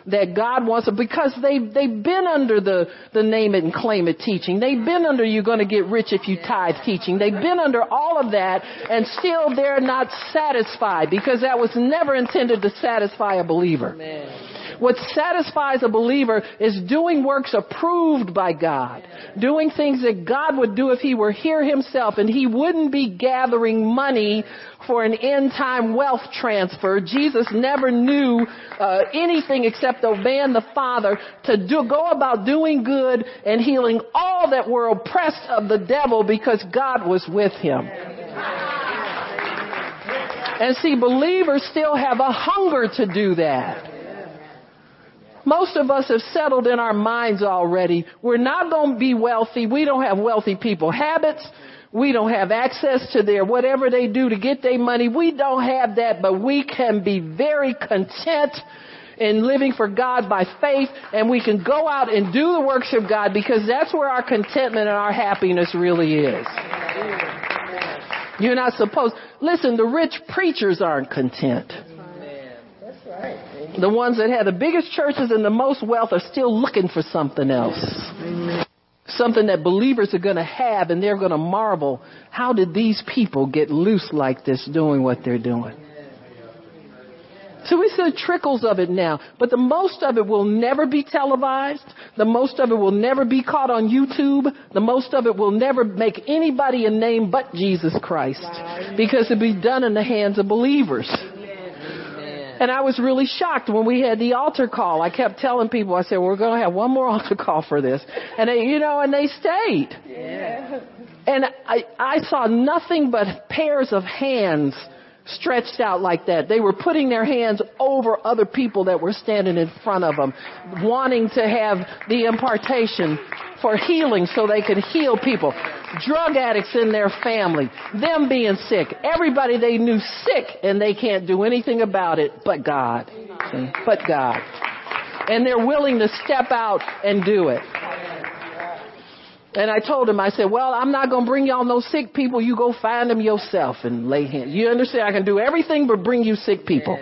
that God wants them because they they've been under the the name it and claim it teaching. They've been under you're going to get rich if you tithe teaching. They've been under all of that and still they're not satisfied because that was never intended to satisfy a believer. Amen. What satisfies a believer is doing works approved by God. Doing things that God would do if He were here Himself and He wouldn't be gathering money for an end time wealth transfer. Jesus never knew uh, anything except obeying the Father to do, go about doing good and healing all that were oppressed of the devil because God was with him. And see, believers still have a hunger to do that. Most of us have settled in our minds already. We're not going to be wealthy. We don't have wealthy people habits. We don't have access to their whatever they do to get their money. We don't have that, but we can be very content in living for God by faith and we can go out and do the works of God because that's where our contentment and our happiness really is. You're not supposed, listen, the rich preachers aren't content. That's right. The ones that have the biggest churches and the most wealth are still looking for something else. Something that believers are going to have and they're going to marvel. How did these people get loose like this doing what they're doing? So we see trickles of it now, but the most of it will never be televised. The most of it will never be caught on YouTube. The most of it will never make anybody a name but Jesus Christ because it'll be done in the hands of believers. And I was really shocked when we had the altar call. I kept telling people, I said, we're going to have one more <laughs> altar call for this. And they, you know, and they stayed. Yeah. And I, I saw nothing but pairs of hands stretched out like that. They were putting their hands over other people that were standing in front of them, wanting to have the impartation for healing so they could heal people. Drug addicts in their family, them being sick, everybody they knew sick and they can't do anything about it but God. But God. And they're willing to step out and do it. And I told him, I said, well, I'm not going to bring y'all no sick people. You go find them yourself and lay hands. You understand? I can do everything but bring you sick people.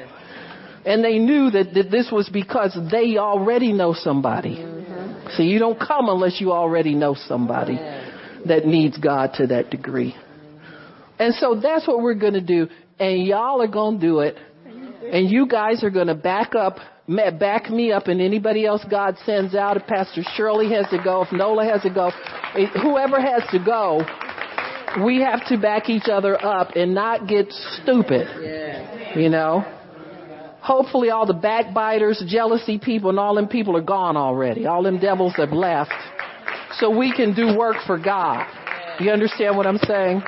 And they knew that, that this was because they already know somebody. Mm-hmm. See, you don't come unless you already know somebody that needs God to that degree. And so that's what we're going to do. And y'all are going to do it. And you guys are going to back up back me up and anybody else God sends out. If Pastor Shirley has to go, if Nola has to go, eh, whoever has to go, we have to back each other up and not get stupid. You know? Hopefully all the backbiters, jealousy people, and all them people are gone already. All them devils have left. So we can do work for God. You understand what I'm saying?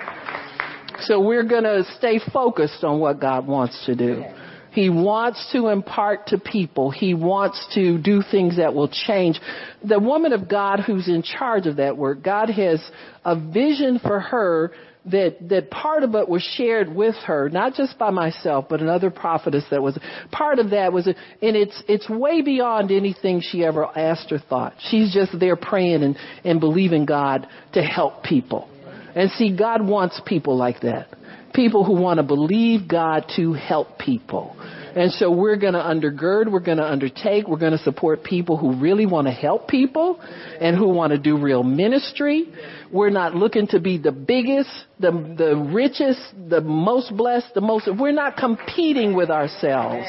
So we're gonna stay focused on what God wants to do. He wants to impart to people. He wants to do things that will change. The woman of God who's in charge of that work, God has a vision for her that that part of it was shared with her, not just by myself, but another prophetess that was part of that was, and it's it's way beyond anything she ever asked or thought. She's just there praying and and believing God to help people, and see, God wants people like that people who want to believe God to help people. And so we're going to undergird, we're going to undertake, we're going to support people who really want to help people and who want to do real ministry. We're not looking to be the biggest, the, the richest, the most blessed, the most, we're not competing with ourselves.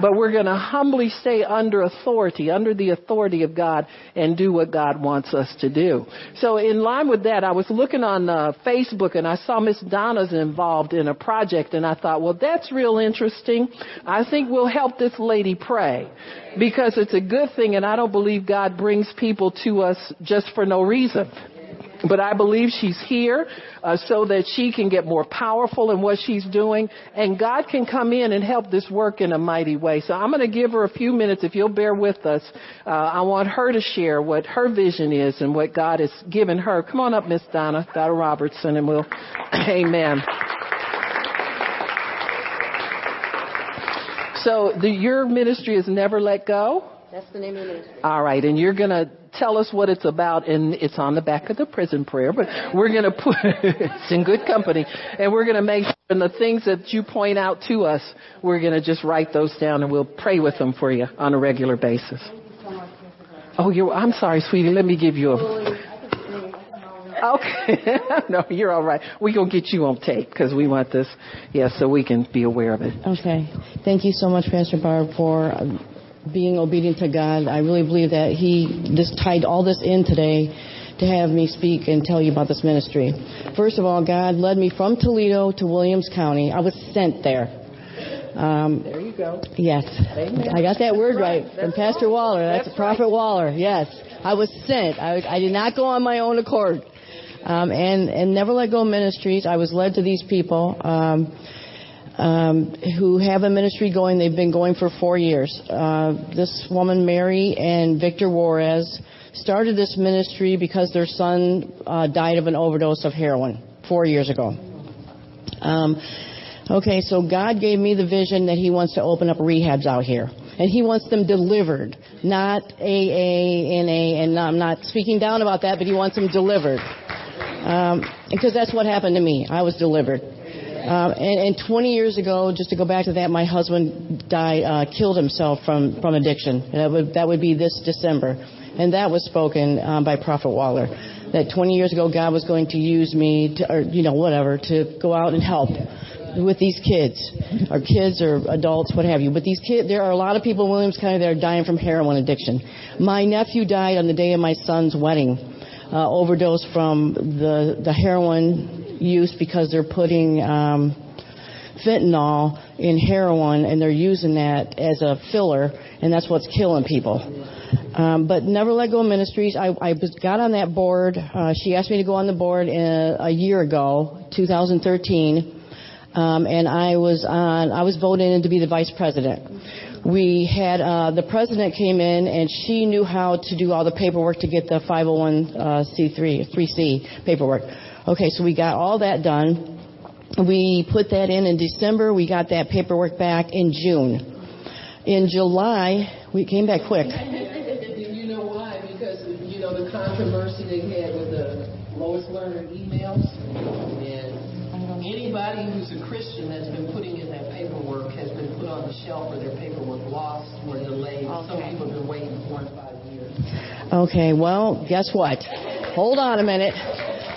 But we're going to humbly stay under authority, under the authority of God, and do what God wants us to do. So in line with that, I was looking on uh, Facebook and I saw Miss Donna's involved in a project, and I thought, well, that's real interesting. I think we'll help this lady pray because it's a good thing, and I don't believe God brings people to us just for no reason. But I believe she's here uh, so that she can get more powerful in what she's doing, and God can come in and help this work in a mighty way. So I'm going to give her a few minutes, if you'll bear with us. Uh, I want her to share what her vision is and what God has given her. Come on up, Miss Donna, Donna Robertson, and we'll, <clears throat> Amen. So the, your ministry is Never Let Go. That's the name of the ministry. All right, and you're going to tell us what it's about, and it's on the back of the prison prayer, but we're going to put <laughs> it's in good company, and we're going to make sure and the things that you point out to us, we're going to just write those down, and we'll pray with them for you on a regular basis. Oh, you're, I'm sorry, sweetie. Let me give you a. Okay. <laughs> no, you're all right. We're going to get you on tape because we want this, yes, yeah, so we can be aware of it. Okay. Thank you so much, Pastor Barb, for um, being obedient to God. I really believe that He just tied all this in today to have me speak and tell you about this ministry. First of all, God led me from Toledo to Williams County. I was sent there. Um, there you go. Yes. Amen. I got that word right, right. from Pastor Waller. That's, That's Prophet right. Waller. Yes. I was sent. I, I did not go on my own accord. Um, and, and Never Let Go Ministries, I was led to these people. Um, um, who have a ministry going. They've been going for four years. Uh, this woman, Mary and Victor Juarez, started this ministry because their son uh, died of an overdose of heroin four years ago. Um, okay, so God gave me the vision that He wants to open up rehabs out here. And He wants them delivered, not AA, NA, and I'm not speaking down about that, but He wants them delivered. Um, because that's what happened to me. I was delivered. Um, and, and 20 years ago, just to go back to that, my husband died, uh, killed himself from, from addiction. That would, that would be this December. And that was spoken um, by Prophet Waller. That 20 years ago, God was going to use me, to, or, you know, whatever, to go out and help with these kids, or kids or adults, what have you. But these kids, there are a lot of people in Williams County that are dying from heroin addiction. My nephew died on the day of my son's wedding, uh, overdose from the, the heroin use because they're putting um, fentanyl in heroin, and they're using that as a filler, and that's what's killing people. Um, but Never Let Go Ministries, I, I got on that board. Uh, she asked me to go on the board in, a year ago, 2013. Um, and I was on, I was voted in to be the vice president. We had, uh, the president came in and she knew how to do all the paperwork to get the 501c3, 3C paperwork. Okay, so we got all that done. We put that in in December. We got that paperwork back in June. In July, we came back quick. <laughs> you know why? Because, you know, the controversy they had with the Lois Lerner emails And anybody who's a Christian that's been putting in that paperwork has been put on the shelf or their paperwork lost or delayed. Okay. Some people have been waiting four and five years. Okay, well, guess what? Hold on a minute.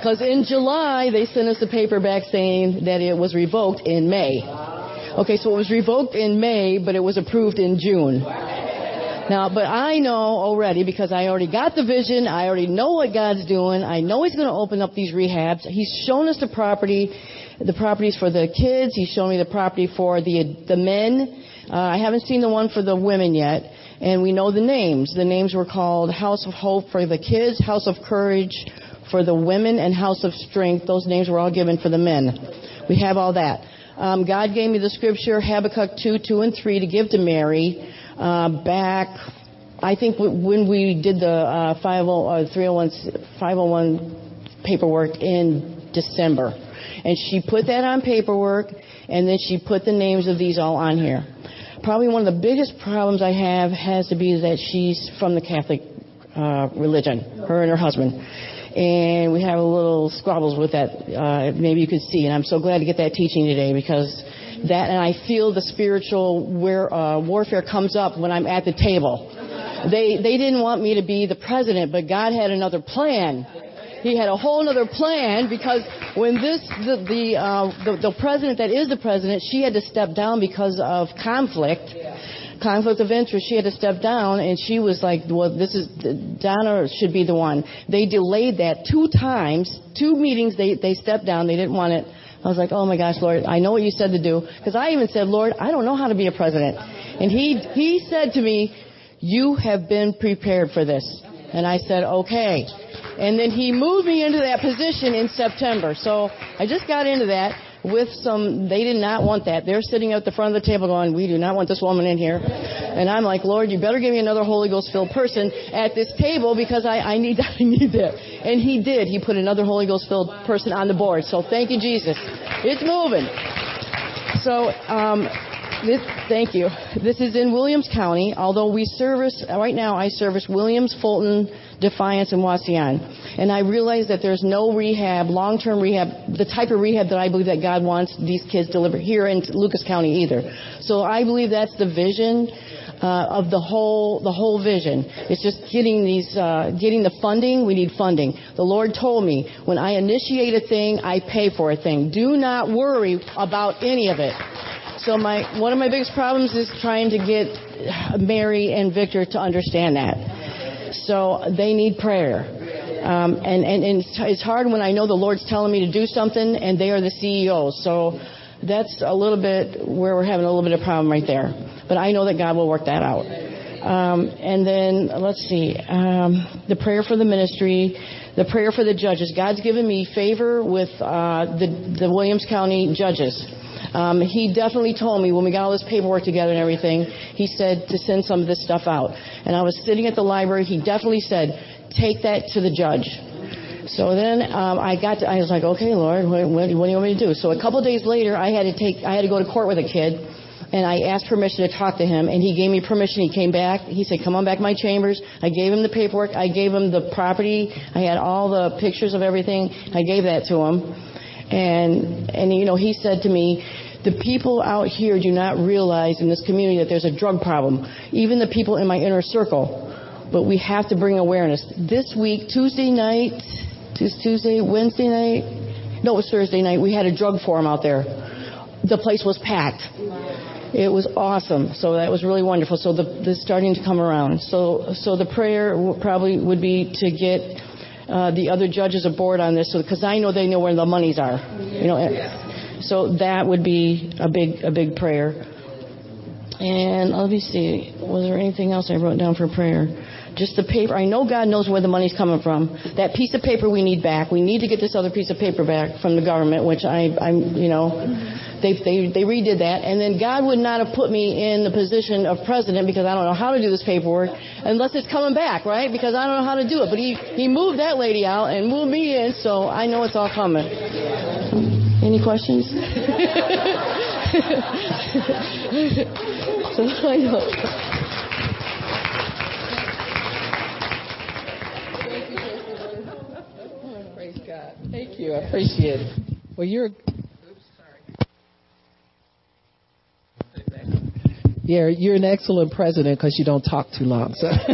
Because in July, they sent us a paper back saying that it was revoked in May. Okay, so it was revoked in May, but it was approved in June. Now, but I know already because I already got the vision. I already know what God's doing. I know He's going to open up these rehabs. He's shown us the property the properties for the kids. He's shown me the property for the the men. Uh, I haven't seen the one for the women yet, and we know the names. The names were called House of Hope for the kids, House of Courage for the women, and House of Strength. Those names were all given for the men. We have all that. Um, God gave me the scripture Habakkuk 2, 2 and 3 to give to Mary uh, back. I think when we did the uh, 50, uh, 301, 501 paperwork in December. And she put that on paperwork, and then she put the names of these all on here. Probably one of the biggest problems I have has to be that she's from the Catholic uh, religion, her and her husband. And we have a little squabbles with that. Uh, maybe you could see. And I'm so glad to get that teaching today because that, and I feel the spiritual where, uh, warfare comes up when I'm at the table. They, they didn't want me to be the president, but God had another plan he had a whole other plan because when this the the, uh, the the president that is the president, she had to step down because of conflict. Conflict of interest. She had to step down, and she was like, "Well, this is Donna should be the one." They delayed that two times, two meetings. They they stepped down. They didn't want it. I was like, "Oh my gosh, Lord, I know what you said to do." Because I even said, "Lord, I don't know how to be a president," and he he said to me, "You have been prepared for this." And I said, "Okay." And then he moved me into that position in September. So I just got into that with some, they did not want that. They're sitting at the front of the table going, we do not want this woman in here. And I'm like, Lord, you better give me another Holy Ghost filled person at this table because I, I need that, <laughs> I need that. And he did. He put another Holy Ghost filled person on the board. So thank you, Jesus. It's moving. So, um, this, thank you. This is in Williams County, although we service, right now I service Williams, Fulton, Defiance, and Wauseon. And I realize that there's no rehab, long-term rehab, the type of rehab that I believe that God wants these kids delivered here in Lucas County either. So I believe that's the vision uh, of the whole the whole vision. It's just getting these uh, getting the funding. We need funding. The Lord told me when I initiate a thing, I pay for a thing. Do not worry about any of it. So my one of my biggest problems is trying to get Mary and Victor to understand that. So they need prayer. Um, and, and, and it's hard when I know the Lord's telling me to do something and they are the CEOs. So that's a little bit where we're having a little bit of problem right there. But I know that God will work that out. Um, and then let's see, um, the prayer for the ministry, the prayer for the judges. God's given me favor with uh, the, the Williams County judges. Um, he definitely told me when we got all this paperwork together and everything, he said to send some of this stuff out. And I was sitting at the library. He definitely said, take that to the judge. So then um, I got to, I was like, okay, Lord, what, what, what do you want me to do? So a couple of days later, I had to take, I had to go to court with a kid and I asked permission to talk to him, and he gave me permission. He came back. He said, "Come on back to my chambers." I gave him the paperwork. I gave him the property. I had all the pictures of everything. I gave that to him, and and you know, he said to me, the people out here do not realize in this community that there's a drug problem. Even the people in my inner circle. But we have to bring awareness. This week, Tuesday night, Tuesday, Wednesday night, no, it was Thursday night, we had a drug forum out there. The place was packed. It was awesome. So that was really wonderful. So the, starting to come around. So, so the prayer probably would be to get uh, the other judges aboard on this, because I know they know where the monies are. You know, so that would be a big a big prayer. And let me see, was there anything else I wrote down for prayer? Just the paper. I know God knows where the money's coming from. That piece of paper we need back. We need to get this other piece of paper back from the government, which I, I'm, you know, they, they, they redid that. And then God would not have put me in the position of president because I don't know how to do this paperwork unless it's coming back, right? Because I don't know how to do it. But he, he moved that lady out and moved me in, so I know it's all coming. Any questions? <laughs> so I know. Thank you. I appreciate it. Well, you're. Oops, sorry. Yeah, you're an excellent president because you don't talk too long. So. <laughs>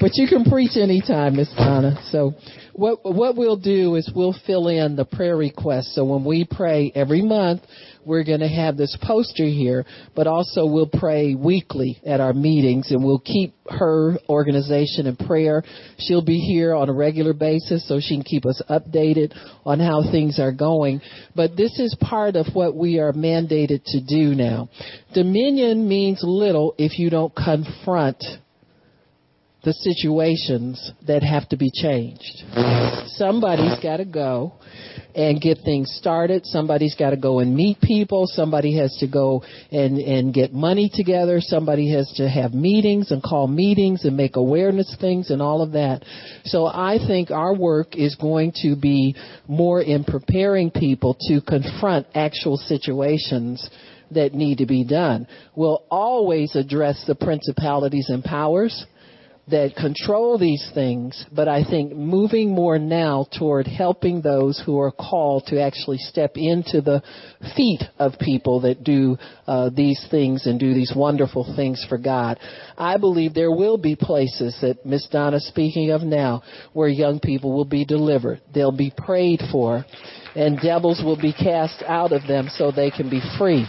but you can preach anytime, Miss Donna. So what what we'll do is we'll fill in the prayer requests. So when we pray every month, we're going to have this poster here, but also we'll pray weekly at our meetings and we'll keep her organization in prayer. She'll be here on a regular basis so she can keep us updated on how things are going. But this is part of what we are mandated to do now. Dominion means little if you don't confront the situations that have to be changed. Somebody's got to go and get things started. Somebody's got to go and meet people. Somebody has to go and, and get money together. Somebody has to have meetings and call meetings and make awareness things and all of that. So I think our work is going to be more in preparing people to confront actual situations that need to be done. We'll always address the principalities and powers that control these things, but I think moving more now toward helping those who are called to actually step into the feet of people that do uh, these things and do these wonderful things for God. I believe there will be places that Miss Donna is speaking of now where young people will be delivered. They'll be prayed for and devils will be cast out of them so they can be free.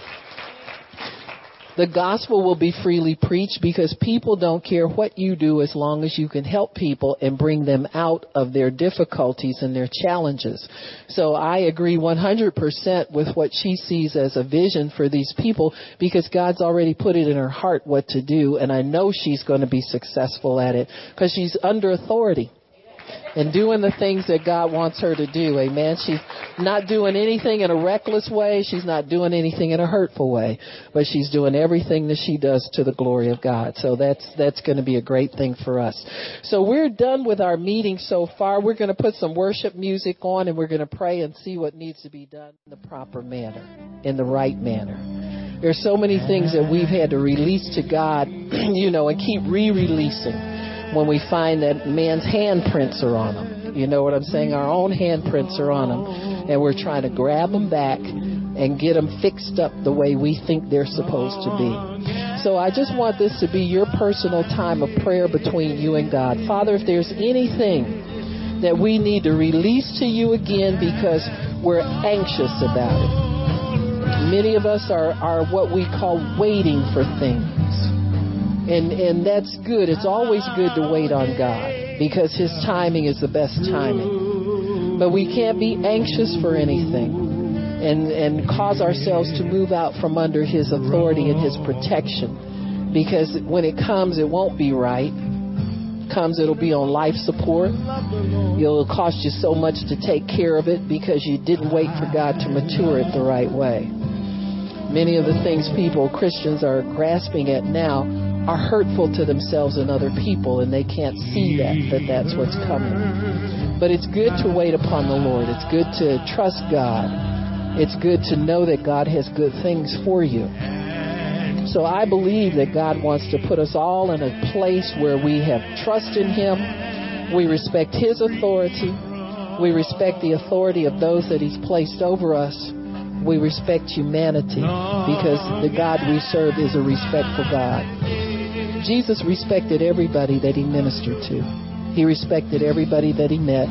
The gospel will be freely preached because people don't care what you do as long as you can help people and bring them out of their difficulties and their challenges. So I agree 100% with what she sees as a vision for these people because God's already put it in her heart what to do and I know she's going to be successful at it because she's under authority and doing the things that God wants her to do. Amen. She's not doing anything in a reckless way. She's not doing anything in a hurtful way, but she's doing everything that she does to the glory of God. So that's, that's going to be a great thing for us. So we're done with our meeting so far. We're going to put some worship music on and we're going to pray and see what needs to be done in the proper manner, in the right manner. There's so many things that we've had to release to God, <clears throat> you know, and keep re-releasing when we find that man's handprints are on them. You know what I'm saying? Our own handprints are on them, and we're trying to grab them back and get them fixed up the way we think they're supposed to be. So I just want this to be your personal time of prayer between you and God. Father, if there's anything that we need to release to you again because we're anxious about it. Many of us are, are what we call waiting for things. And, and that's good. It's always good to wait on God because His timing is the best timing. But we can't be anxious for anything and, and cause ourselves to move out from under His authority and His protection because when it comes, it won't be right. Comes, it'll be on life support. It'll cost you so much to take care of it because you didn't wait for God to mature it the right way. Many of the things people, Christians, are grasping at now are hurtful to themselves and other people, and they can't see that, that that's what's coming. But it's good to wait upon the Lord. It's good to trust God. It's good to know that God has good things for you. So I believe that God wants to put us all in a place where we have trust in Him. We respect His authority. We respect the authority of those that He's placed over us we respect humanity because the God we serve is a respectful God. Jesus respected everybody that he ministered to. He respected everybody that he met.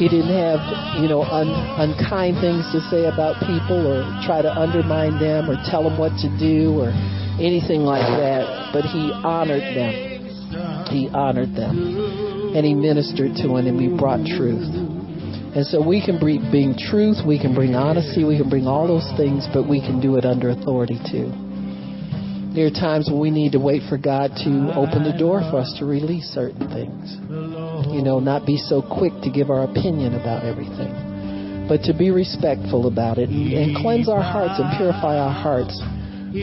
He didn't have, you know, un, unkind things to say about people or try to undermine them or tell them what to do or anything like that. But he honored them. He honored them. And he ministered to them and he brought truth. And so we can bring, bring truth, we can bring honesty, we can bring all those things, but we can do it under authority too. There are times when we need to wait for God to open the door for us to release certain things. You know, not be so quick to give our opinion about everything, but to be respectful about it and cleanse our hearts and purify our hearts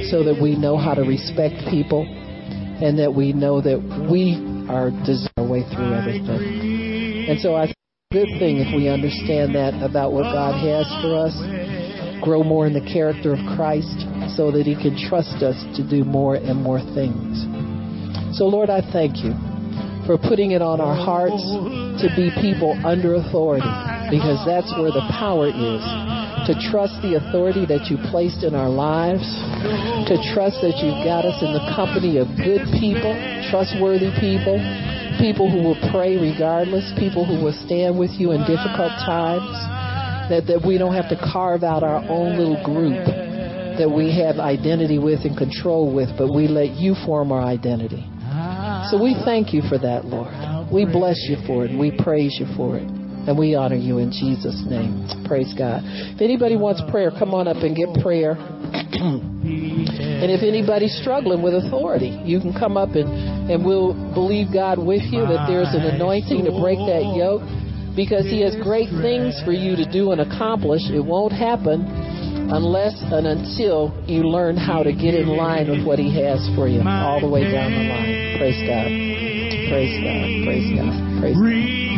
so that we know how to respect people and that we know that we are deserve our way through everything. And so I think it's a good thing if we understand that about what God has for us, grow more in the character of Christ so that he can trust us to do more and more things. So Lord, I thank you for putting it on our hearts to be people under authority because that's where the power is. To trust the authority that you placed in our lives, to trust that you've got us in the company of good people, trustworthy people, people who will pray regardless, people who will stand with you in difficult times, that, that we don't have to carve out our own little group that we have identity with and control with, but we let you form our identity. So we thank you for that, Lord. We bless you for it we praise you for it. And we honor you in Jesus' name. Praise God. If anybody wants prayer, come on up and get prayer. <clears throat> and if anybody's struggling with authority, you can come up and, and we'll believe God with you that there's an anointing to break that yoke because He has great things for you to do and accomplish. It won't happen unless and until you learn how to get in line with what He has for you all the way down the line. Praise God. Praise God. Praise God. Praise God.